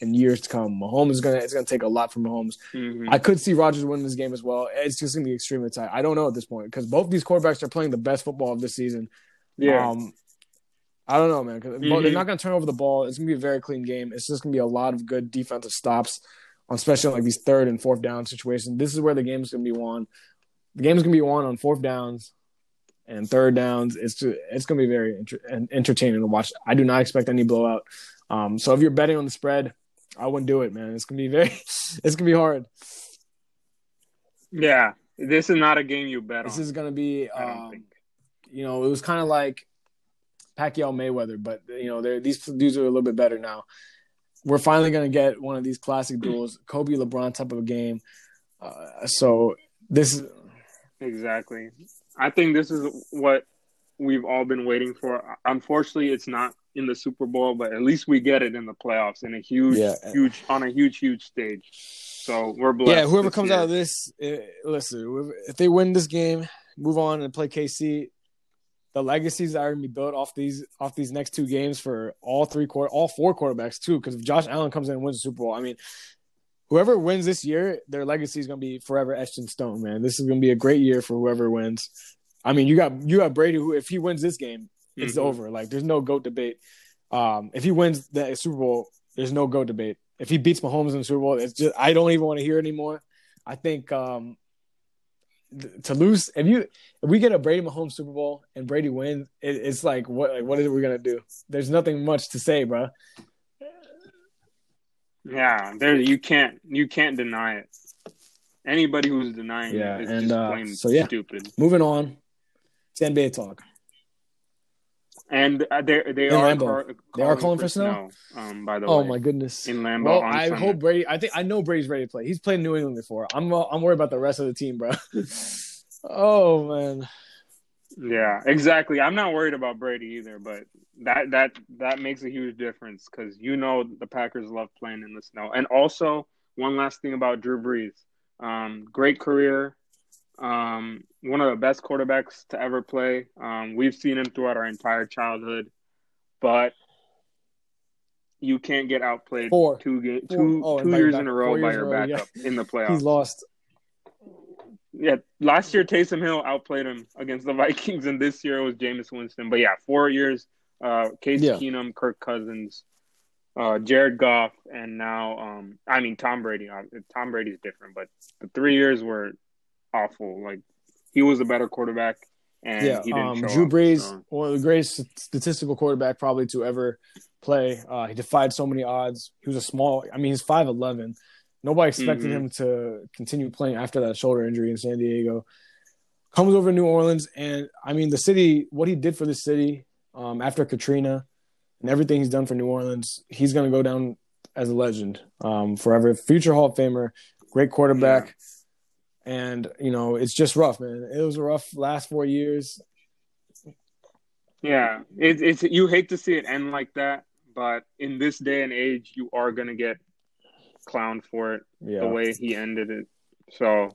and years to come. Mahomes is gonna it's gonna take a lot from Mahomes. Mm-hmm. I could see Rodgers winning this game as well. It's just gonna be extremely tight. I don't know at this point because both these quarterbacks are playing the best football of this season. Yeah. Um, I don't know, man. Because mm-hmm. they're not gonna turn over the ball. It's gonna be a very clean game. It's just gonna be a lot of good defensive stops, especially like these third and fourth down situations. This is where the game is gonna be won. The game is gonna be won on fourth downs and third downs. It's just, it's gonna be very inter- entertaining to watch. I do not expect any blowout. Um, so if you're betting on the spread, I wouldn't do it, man. It's gonna be very, it's gonna be hard. Yeah, this is not a game you bet this on. This is gonna be, um, you know, it was kind of like Pacquiao Mayweather, but you know, these dudes are a little bit better now. We're finally gonna get one of these classic duels, Kobe LeBron type of a game. Uh, so this is exactly. I think this is what we've all been waiting for. Unfortunately, it's not in the Super Bowl, but at least we get it in the playoffs in a huge, yeah. huge on a huge, huge stage. So we're blessed. Yeah, whoever comes year. out of this, uh, listen, if they win this game, move on and play KC, the legacies that are going to be built off these off these next two games for all three quarter, all four quarterbacks too. Because if Josh Allen comes in and wins the Super Bowl, I mean, whoever wins this year, their legacy is going to be forever etched in stone. Man, this is going to be a great year for whoever wins. I mean, you got you got Brady, who if he wins this game, it's mm-hmm. over. Like there's no goat debate. Um, if he wins the Super Bowl, there's no goat debate. If he beats Mahomes in the Super Bowl, it's just I don't even want to hear anymore. I think um, to lose if you if we get a Brady Mahomes Super Bowl and Brady wins, it, it's like what like what are we gonna do? There's nothing much to say, bro. Yeah, there you can't you can't deny it. Anybody who's denying yeah, it is and, just uh, plain so yeah, stupid. Moving on, to NBA talk. And uh, they they are car- they are calling for snow. snow um, by the oh way, oh my goodness! In Lambeau, well, I Sunday. hope Brady. I think I know Brady's ready to play. He's played New England before. I'm I'm worried about the rest of the team, bro. oh man. Yeah, exactly. I'm not worried about Brady either, but that that that makes a huge difference because you know the Packers love playing in the snow. And also, one last thing about Drew Brees, um, great career, um, one of the best quarterbacks to ever play. Um, we've seen him throughout our entire childhood, but you can't get outplayed Four. two ga- two, oh, two years in a row by your backup yeah. in the playoffs. He's lost. Yeah, last year Taysom Hill outplayed him against the Vikings, and this year it was Jameis Winston. But yeah, four years. Uh, Case yeah. Keenum, Kirk Cousins. uh, Jared Goff, and now um, I mean Tom Brady. Uh, Tom Brady's different, but the three years were awful. Like he was a better quarterback, and yeah, he didn't um, show Drew Brees, so- one of the greatest statistical quarterback probably to ever play. Uh, he defied so many odds. He was a small. I mean, he's five eleven. Nobody expected Mhm. him to continue playing after that shoulder injury in San Diego. Comes over to New Orleans, and I mean, the city. What he did for the city um, after Katrina, and everything he's done for New Orleans, he's going to go down as a legend um, forever. Future Hall of Famer, great quarterback. And you know, it's just rough, man. It was a rough last four years. Yeah, it, it's you hate to see it end like that, but in this day and age, you are gonna get clowned for it Yeah. the way he ended it. So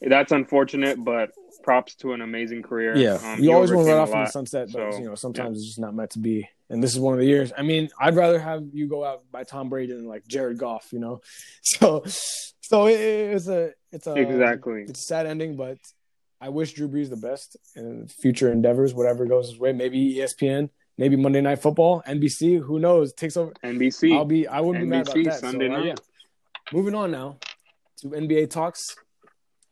that's unfortunate, but props to an amazing career. Yeah, Um, you always want to run off in the sunset, but so, you know sometimes it's just not meant to be. And this is one of the years. I mean, I'd rather have you go out by Tom Brady than like Jared Goff. You know, so so it, it's a it's a Exactly. it's a sad ending, but I wish Drew Brees the best in future endeavors, whatever goes his way. Maybe ESPN, maybe Monday Night Football, NBC. Who knows? Takes over. NBC. I'll be. I wouldn't be mad about that. Sunday so, uh, night. yeah. Moving on now to NBA talks.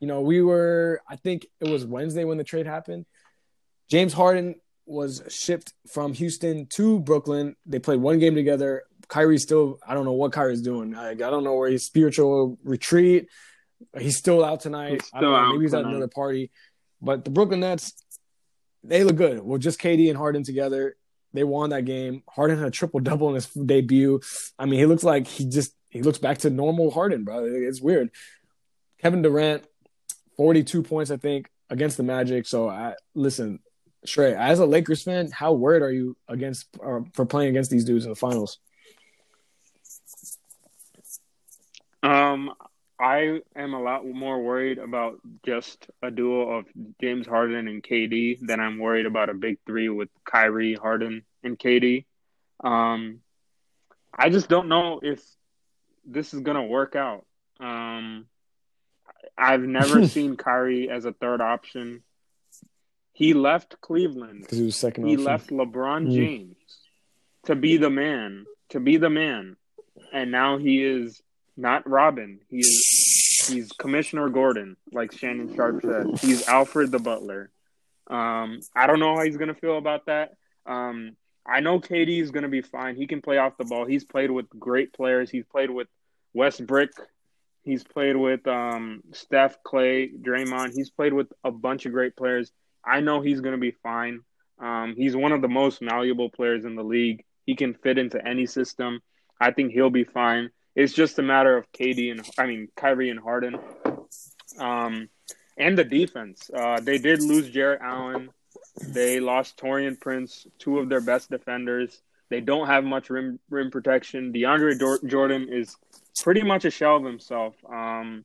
You know, we were. I think it was Wednesday when the trade happened. James Harden was shipped from Houston to Brooklyn. They played one game together. Kyrie's still. I don't know what Kyrie's doing. I, I don't know where his spiritual retreat. He's still out tonight. He's still out Maybe he's at another party. But the Brooklyn Nets, they look good. Well, just KD and Harden together, they won that game. Harden had a triple double in his debut. I mean, he looks like he just he looks back to normal Harden, bro. It's weird. Kevin Durant, forty-two points, I think, against the Magic. So, I listen, Shrey, as a Lakers fan, how worried are you against uh, for playing against these dudes in the finals? Um, I am a lot more worried about just a duo of James Harden and KD than I'm worried about a big three with Kyrie, Harden, and KD. Um, I just don't know if this is gonna work out. Um, I've never seen Kyrie as a third option. He left Cleveland Because he was second. he option. left LeBron Mm. James to be the man, to be the man, and now he is not Robin. He is he's Commissioner Gordon, like Shannon Sharpe said. He's Alfred the Butler. Um, I don't know how he's gonna feel about that. Um, I know KD is gonna be fine. He can play off the ball. He's played with great players. He's played with Westbrook. He's played with um, Steph, Klay, Draymond. He's played with a bunch of great players. I know he's going to be fine. Um, he's one of the most malleable players in the league. He can fit into any system. I think he'll be fine. It's just a matter of KD and I mean Kyrie and Harden, um, and the defense. Uh, they did lose Jarrett Allen. They lost Taurean Prince, two of their best defenders. They don't have much rim rim protection. DeAndre Dor- Jordan is pretty much a shell of himself. Um,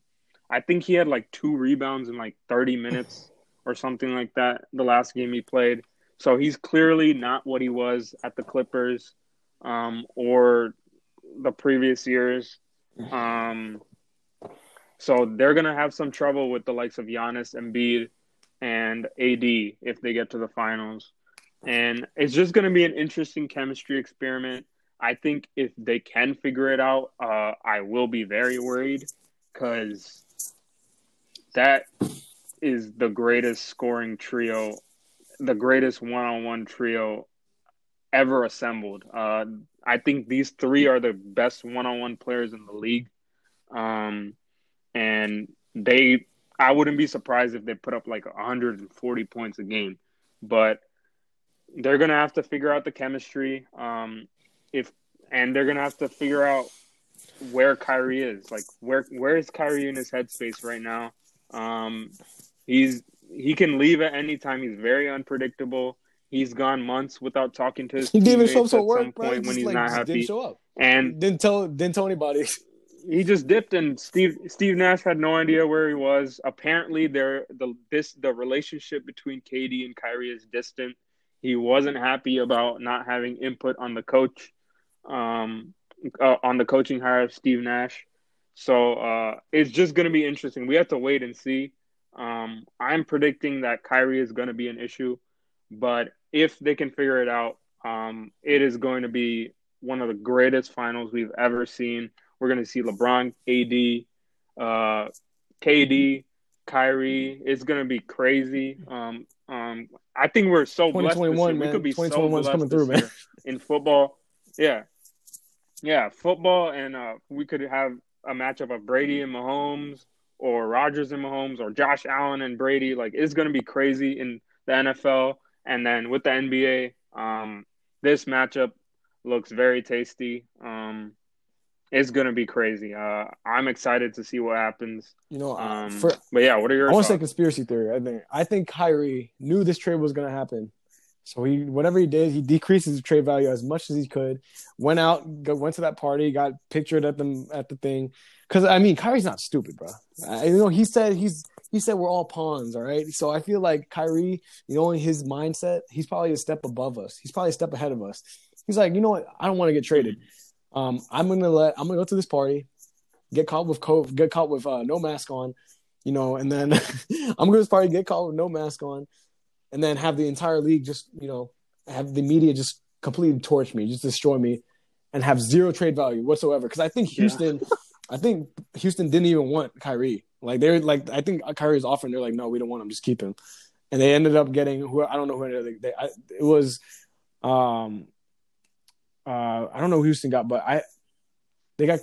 I think he had like two rebounds in like 30 minutes or something like that the last game he played. So he's clearly not what he was at the Clippers um, or the previous years. Um, so they're going to have some trouble with the likes of Giannis, Embiid, and AD if they get to the finals. And it's just going to be an interesting chemistry experiment. I think if they can figure it out, uh, I will be very worried because that is the greatest scoring trio, the greatest one on one trio ever assembled. Uh, I think these three are the best one on one players in the league. Um, and they, I wouldn't be surprised if they put up like 140 points a game, but they're going to have to figure out the chemistry. Um, if, and they're going to have to figure out where Kyrie is. Like, where, where is Kyrie in his headspace right now? Um, he's, he can leave at any time. He's very unpredictable. He's gone months without talking to his He didn't even show up to work, point Just, when he's like, not happy. Didn't show up. And Didn't tell. Didn't tell anybody. he just dipped and Steve Steve Nash had no idea where he was. Apparently there the this the relationship between KD and Kyrie is distant. He wasn't happy about not having input on the coach um uh, on the coaching hire of Steve Nash. So uh it's just going to be interesting. We have to wait and see. Um I'm predicting that Kyrie is going to be an issue, but if they can figure it out, um it is going to be one of the greatest finals we've ever seen. We're going to see LeBron, AD, uh, KD, Kyrie. It's going to be crazy. Um, um, I think we're so blessed. This year. man. We could be so blessed coming through, man. in football. Yeah, yeah, football, and uh, we could have a matchup of Brady and Mahomes, or Rodgers and Mahomes, or Josh Allen and Brady. Like it's going to be crazy in the NFL, and then with the NBA, um, this matchup looks very tasty. Um, it's going to be crazy. Uh, I'm excited to see what happens. You know, Um, for but yeah, what are your I want to say conspiracy theory. I think I think Kyrie knew this trade was going to happen, so he whatever he did, he decreased his trade value as much as he could. Went out, go, went to that party, got pictured at the at the thing. Because I mean, Kyrie's not stupid, bro. I, you know, he said he's he said we're all pawns, all right. So I feel like Kyrie, you know, in his mindset, he's probably a step above us. He's probably a step ahead of us. He's like, you know what? I don't want to get traded. Um, I'm gonna let I'm gonna go to this party, get caught with co- get caught with uh, no mask on, you know, and then I'm gonna this party, get caught with no mask on, and then have the entire league just you know have the media just completely torch me, just destroy me, and have zero trade value whatsoever. Because I think Yeah. Houston, I think Houston didn't even want Kyrie. Like they're like I think Kyrie was offering. They're like, no, we don't want him. Just keep him. And they ended up getting who I don't know who ended up, they, I, it was. Um, uh, I don't know who Houston got, but I they got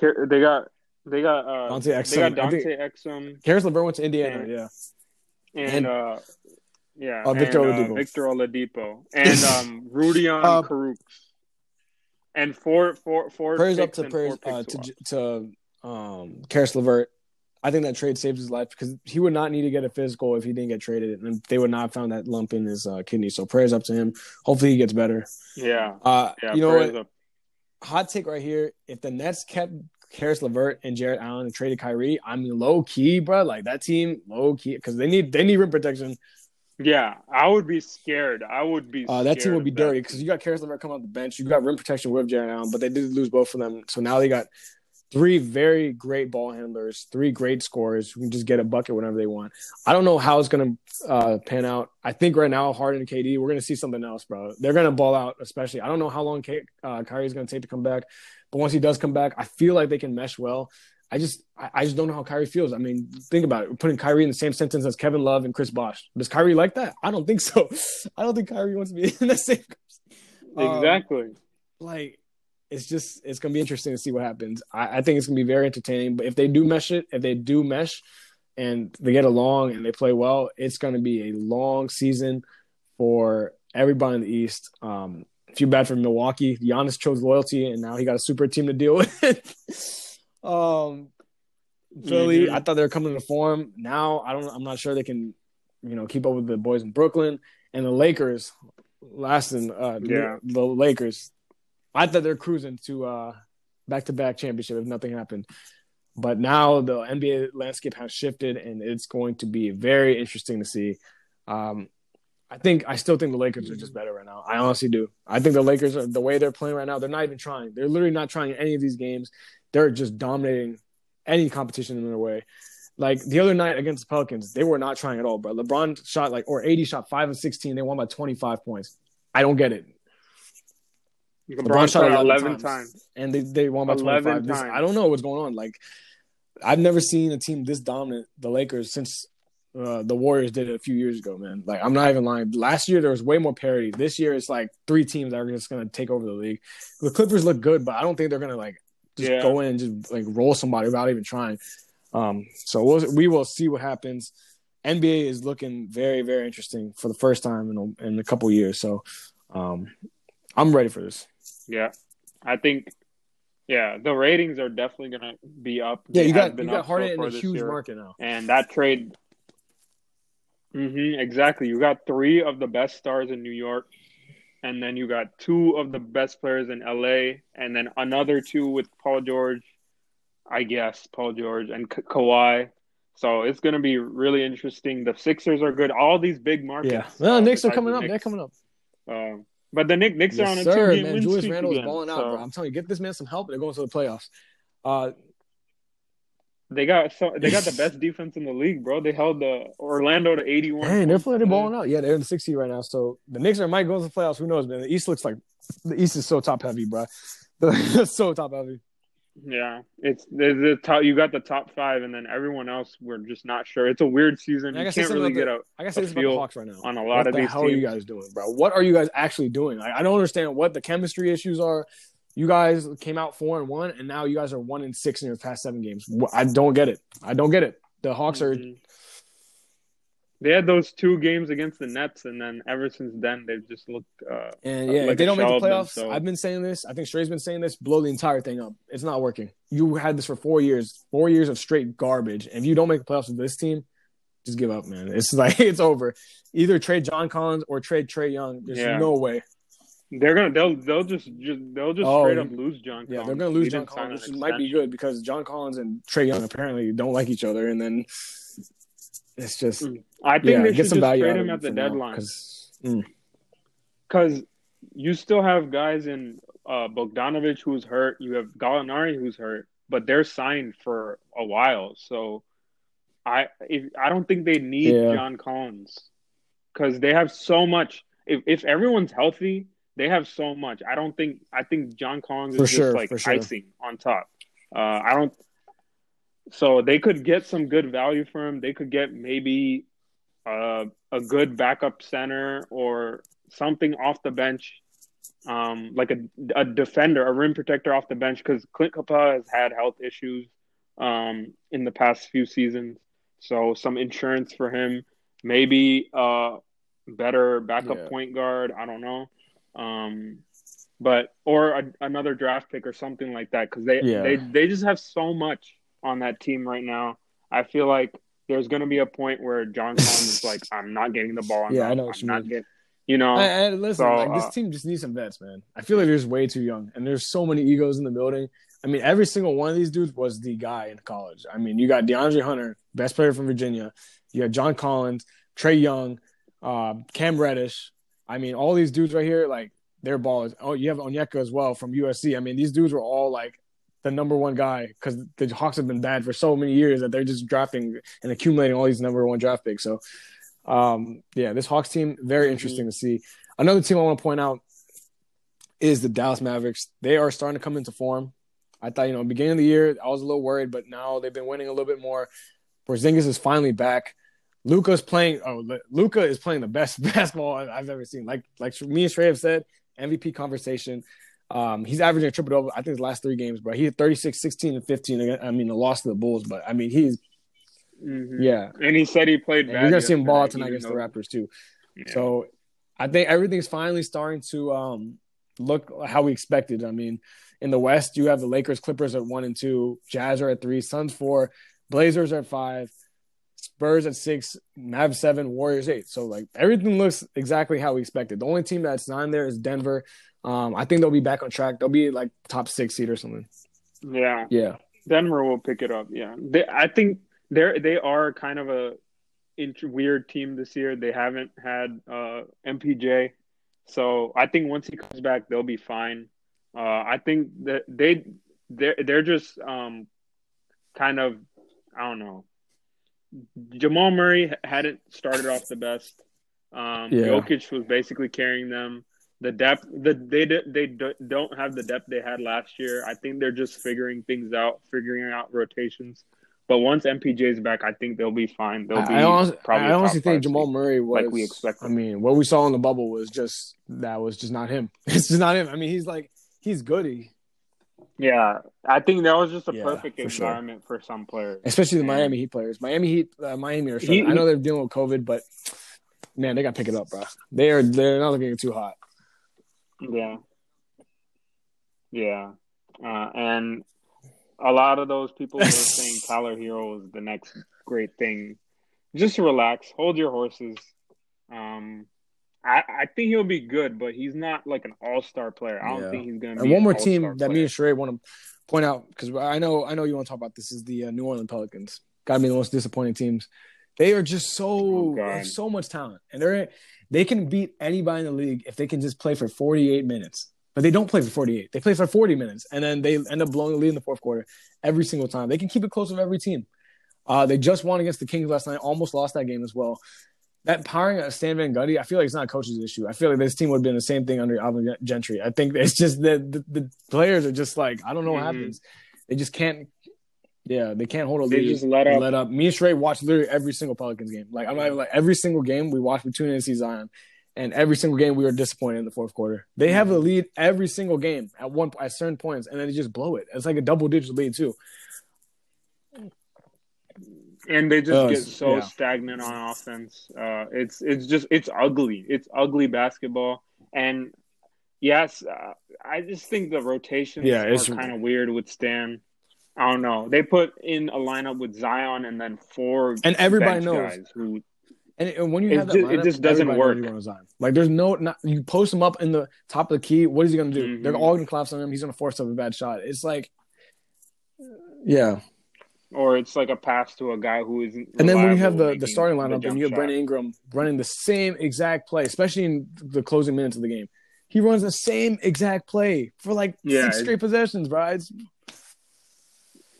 They got they got uh, Dante they got Exum. Dante Exum Caris LeVert went to Indiana. Yeah. Yeah, and, And- uh, yeah, Uh, Victor and, Oladipo. Victor Oladipo, and um, Rudion Uh, Karuk, and four four four prayers up to prayers uh, to to um Caris LeVert. I think that trade saved his life because he would not need to get a physical if he didn't get traded, and they would not have found that lump in his uh, kidney. So prayers up to him. Hopefully he gets better. yeah, Uh, yeah. you know what? up. Hot take right here. If the Nets kept Caris LeVert and Jarrett Allen and traded Kyrie, I mean low key, bro. Like that team, low key, because they need they need rim protection. Yeah, I would be scared. I would be. Uh, that team would be dirty because you got Caris LeVert coming off the bench. You got rim protection with Jarrett Allen, but they did lose both of them. So now they got three very great ball handlers, three great scorers who can just get a bucket whenever they want. I don't know how it's going to uh, pan out. I think right now, Harden and KD, we're going to see something else, bro. They're going to ball out, especially. I don't know how long K- uh, Kyrie is going to take to come back, but once he does come back, I feel like they can mesh well. I just, I, just don't know how Kyrie feels. I mean, think about it. We're putting Kyrie in the same sentence as Kevin Love and Chris Bosh. Does Kyrie like that? I don't think so. I don't think Kyrie wants to be in the same. Um, Exactly. like it's just it's gonna be interesting to see what happens. I, I think it's gonna be very entertaining. But if they do mesh it, if they do mesh and they get along and they play well, it's gonna be a long season for everybody in the East. Um, feel bad for Milwaukee. Giannis chose loyalty, and now he got a super team to deal with. Um, Philly, Mhm. I thought they were coming to form. Now I don't. I'm not sure they can, you know, keep up with the boys in Brooklyn and the Lakers. Last in uh, Yeah. the Lakers. I thought they're cruising to uh back to back championship if nothing happened. But now the NBA landscape has shifted and it's going to be very interesting to see. Um I think I still think the Lakers are just better right now. I honestly do. I think the Lakers are the way they're playing right now, they're not even trying. They're literally not trying any of these games. They're just dominating any competition in their way. Like the other night against the Pelicans, they were not trying at all, but LeBron shot like or 80 shot 5 of 16. They won by 25 points. I don't get it. LeBron, shot shot 11 eleven times. times. and they, they won by 11 25. This. I don't know what's going on. Like, I've never seen a team this dominant, the Lakers, since uh, the Warriors did it a few years ago, man. Like, I'm not even lying. Last year, there was way more parity. This year, it's like three teams that are just going to take over the league. The Clippers look good, but I don't think they're going to, like, just Yeah. go in and just, like, roll somebody without even trying. Um, so we'll, we will see what happens. NBA is looking very, very interesting for the first time in a, in a couple years. So um, I'm ready for this. Yeah, I think. Yeah, the ratings are definitely gonna be up. Yeah, They you got you got up so Harden in a huge year. market now. and that trade. Mm-hmm, exactly. You got three of the best stars in New York, and then you got two of the best players in LA, and then another two with Paul George, I guess Paul George and Ka- Kawhi. So it's going to be really interesting. The Sixers are good. All these big markets. Yeah, well, uh, Knicks are coming up. They're coming up. Um, but the Knicks, Knicks are on Yes, a sir, two-game man. Julius Randle is balling out, so bro. I'm telling you, get this man some help. They're going to the playoffs. Uh, They got so they got the best defense in the league, bro. They held the Orlando to eighty one. Hey, they're playing balling out. Yeah, they're in the seed right now. So the Knicks are might go to the playoffs. Who knows, man? The East looks like the East is so top heavy, bro. so top heavy. Yeah, it's the, the top. You got the top five, and then everyone else we're just not sure. It's a weird season. You can't really get a. I guess this about the Hawks right now. On a lot what of the these teams. are you guys doing, bro? What are you guys actually doing? Like, I don't understand what the chemistry issues are. You guys came out four and one, and now you guys are one and six in your past seven games. I don't get it. I don't get it. The Hawks are. Mhm. They had those two games against the Nets, and then ever since then they've just looked. Uh, And yeah, like if they don't make the of them, playoffs, so- I've been saying this. I think Shrey's been saying this. Blow the entire thing up. It's not working. You had this for four years, four years of straight garbage. And if you don't make the playoffs with this team, just give up, man. It's like it's over. Either trade John Collins or trade Trae Young. There's Yeah. no way. They're gonna they'll they'll just, just they'll just Oh, straight up lose John. Yeah, they're going to lose John Collins, which might be good because John Collins and Trae Young apparently don't like each other. And then it's just I think yeah, they get should some just value trade him at the deadline because mm, because you still have guys in uh, Bogdanovic who's hurt. You have Gallinari who's hurt, but they're signed for a while. So I if, I don't think they need Yeah. John Collins because they have so much. If if everyone's healthy, they have so much. I don't think I think John Collins is For just sure, like for sure. icing on top. Uh, I don't. So they could get some good value for him. They could get maybe uh, a good backup center or something off the bench, um, like a, a defender, a rim protector off the bench, because Clint Capela has had health issues um, in the past few seasons. So some insurance for him, maybe a better backup Yeah. point guard. I don't know, um, but or a, another draft pick or something like that, because they Yeah. they they just have so much on that team right now. I feel like there's going to be a point where John Collins is like, I'm not getting the ball. I'm Yeah, enough. I know what I'm you not mean. getting, you know. I, I, listen, So, like this uh, team just needs some vets, man. I feel like they're just way too young, and there's so many egos in the building. I mean, every single one of these dudes was the guy in college. I mean, you got DeAndre Hunter, best player from Virginia. You got John Collins, Trae Young, uh, Cam Reddish. I mean, all these dudes right here, like their ballers. Oh, you have Onyeka as well from USC. I mean, these dudes were all like the number one guy because the Hawks have been bad for so many years that they're just drafting and accumulating all these number one draft picks. So, um, yeah, this Hawks team very interesting to see. Another team I want to point out is the Dallas Mavericks. They are starting to come into form. I thought, you know, beginning of the year, I was a little worried, but now they've been winning a little bit more. Porzingis is finally back. Luka's playing. Oh, Luca is playing the best basketball I've ever seen. Like, like me and Trey have said, MVP conversation. Um, he's averaging a triple double. I think his last three games, bro. He had 36, 16, and 15. I mean, the loss to the Bulls, but I mean, he's Mhm. yeah. And he said he played And bad. you're gonna see him ball tonight against the Raptors too. Yeah. So I think everything's finally starting to um, look how we expected. I mean, in the West, you have the Lakers, Clippers at one and two, Jazz are at three, Suns four, Blazers are at five, Spurs at six, Mavs seven, Warriors eight. So like everything looks exactly how we expected. The only team that's not in there is Denver. Um, I think they'll be back on track. They'll be like top six seed or something. yeah, Yeah, Denver will pick it up. Yeah, they, I think they're they are kind of a int- weird team this year. They haven't had uh, MPJ, so I think once he comes back, they'll be fine. Uh, I think that they they're they're just um, kind of I don't know. Jamal Murray hadn't started off the best. Um, Yeah. Jokic was basically carrying them. The depth, the they they don't have the depth they had last year. I think they're just figuring things out, figuring out rotations. But once MPJ's back, I think they'll be fine. They'll be I, honestly, probably. I honestly think Jamal. Murray was like we expected. I mean, what we saw in the bubble was just that was just not him. It's just not him. I mean, he's like he's good, he, Yeah, I think that was just a Yeah, perfect for sure. environment for some players. especially the And- Miami Heat players. Miami Heat, uh, Miami are. struggling. He- I know they're dealing with COVID, but man, they got to pick it up, bro. They are they're not looking too hot. Yeah. Yeah. Uh, and a lot of those people were saying Tyler Herro is the next great thing. Just relax, hold your horses. Um, I, I think he'll be good, but he's not like an all star player. I don't Yeah. think he's going to And be one more team that me and Sheree want to point out because I know I know you want to talk about this is the uh, New Orleans Pelicans. Got to be the most disappointing teams. They are just so Oh, so much talent, and they're they can beat anybody in the league if they can just play for forty eight minutes. but they don't play for 48. They play for 40 minutes, and then they end up blowing the lead in the fourth quarter every single time. They can keep it close with every team. Uh, they just won against the Kings last night, almost lost that game as well. That powering of Stan Van Gundy, I feel like it's not a coach's issue. I feel like this team would have been the same thing under Alvin Gentry. I think it's just that the, the, players are just like, I don't know what mm-hmm. happens. They just can't yeah, they can't hold a they lead. They just let up. Let up. Me and Shrey watch literally every single Pelicans game. Like I'm not even like every single game we watch. We tune in see Zion, and every single game we were disappointed in the fourth quarter. They have a lead every single game at one at certain points, and then they just blow it. It's like a double digit lead too. And they just uh, get so yeah. stagnant on offense. Uh, it's it's just it's ugly. It's ugly basketball. And yes, uh, I just think the rotations yeah, are kind of weird with Stan. I don't know. They put in a lineup with Zion and then four and everybody knows guys who. And, and when you have that, just, lineup, it just doesn't work. Like there's no, not, you post him up in the top of the key. What is he going to do? Mm-hmm. They're all going to collapse on him. He's going to force up a bad shot. It's like, yeah. Or it's like a pass to a guy who isn't. And then when you have the, the starting lineup the and you have Brandon Ingram running the same exact play, especially in the closing minutes of the game, he runs the same exact play for like yeah, six straight possessions, bro. It's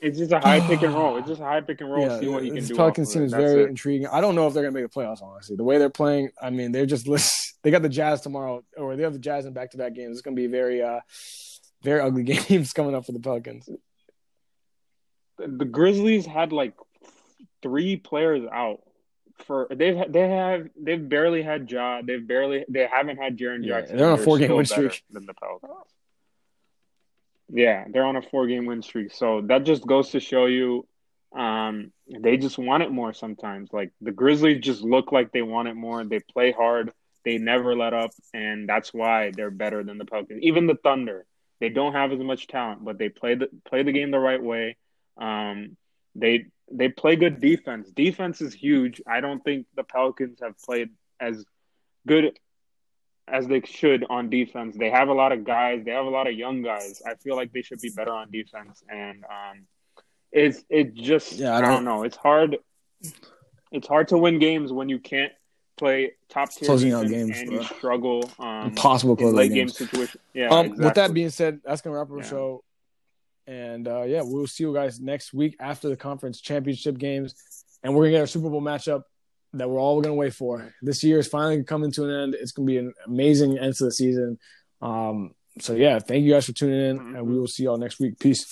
it's just a high pick and roll. It's just a high pick and roll. Yeah, see what he can do. Pelicans team is very it. intriguing. I don't know if they're gonna make the playoffs. Honestly, the way they're playing, I mean, they're just they got the Jazz tomorrow, or they have the Jazz in back to back games. It's gonna be very, uh, very ugly games coming up for the Pelicans. The Grizzlies had like three players out for they've they have they've barely had Ja. They've barely they haven't had Jaren Jackson. Yeah, they're on a four game win streak than the Pelicans. Yeah, they're on a four game win streak. So that just goes to show you um, they just want it more sometimes. Like the Grizzlies just look like they want it more. They play hard. They never let up, and that's why they're better than the Pelicans. Even the Thunder, they don't have as much talent, but they play the play the game the right way. Um, they they play good defense. Defense is huge. I don't think the Pelicans have played as good as they should on defense. They have a lot of guys. They have a lot of young guys. I feel like they should be better on defense. And um, it's it just yeah, I don't, I don't know. It's hard. It's hard to win games when you can't play top tier closing out games and bro. you struggle. Um, Impossible closing late games. game situation. Yeah. Um, exactly. With that being said, that's gonna wrap up the yeah. show. And uh, yeah, we'll see you guys next week after the conference championship games, and we're gonna get our Super Bowl matchup that we're all going to wait for. This year is finally coming to an end. It's going to be an amazing end to the season. Um, so yeah, thank you guys for tuning in, and we will see y'all next week. Peace.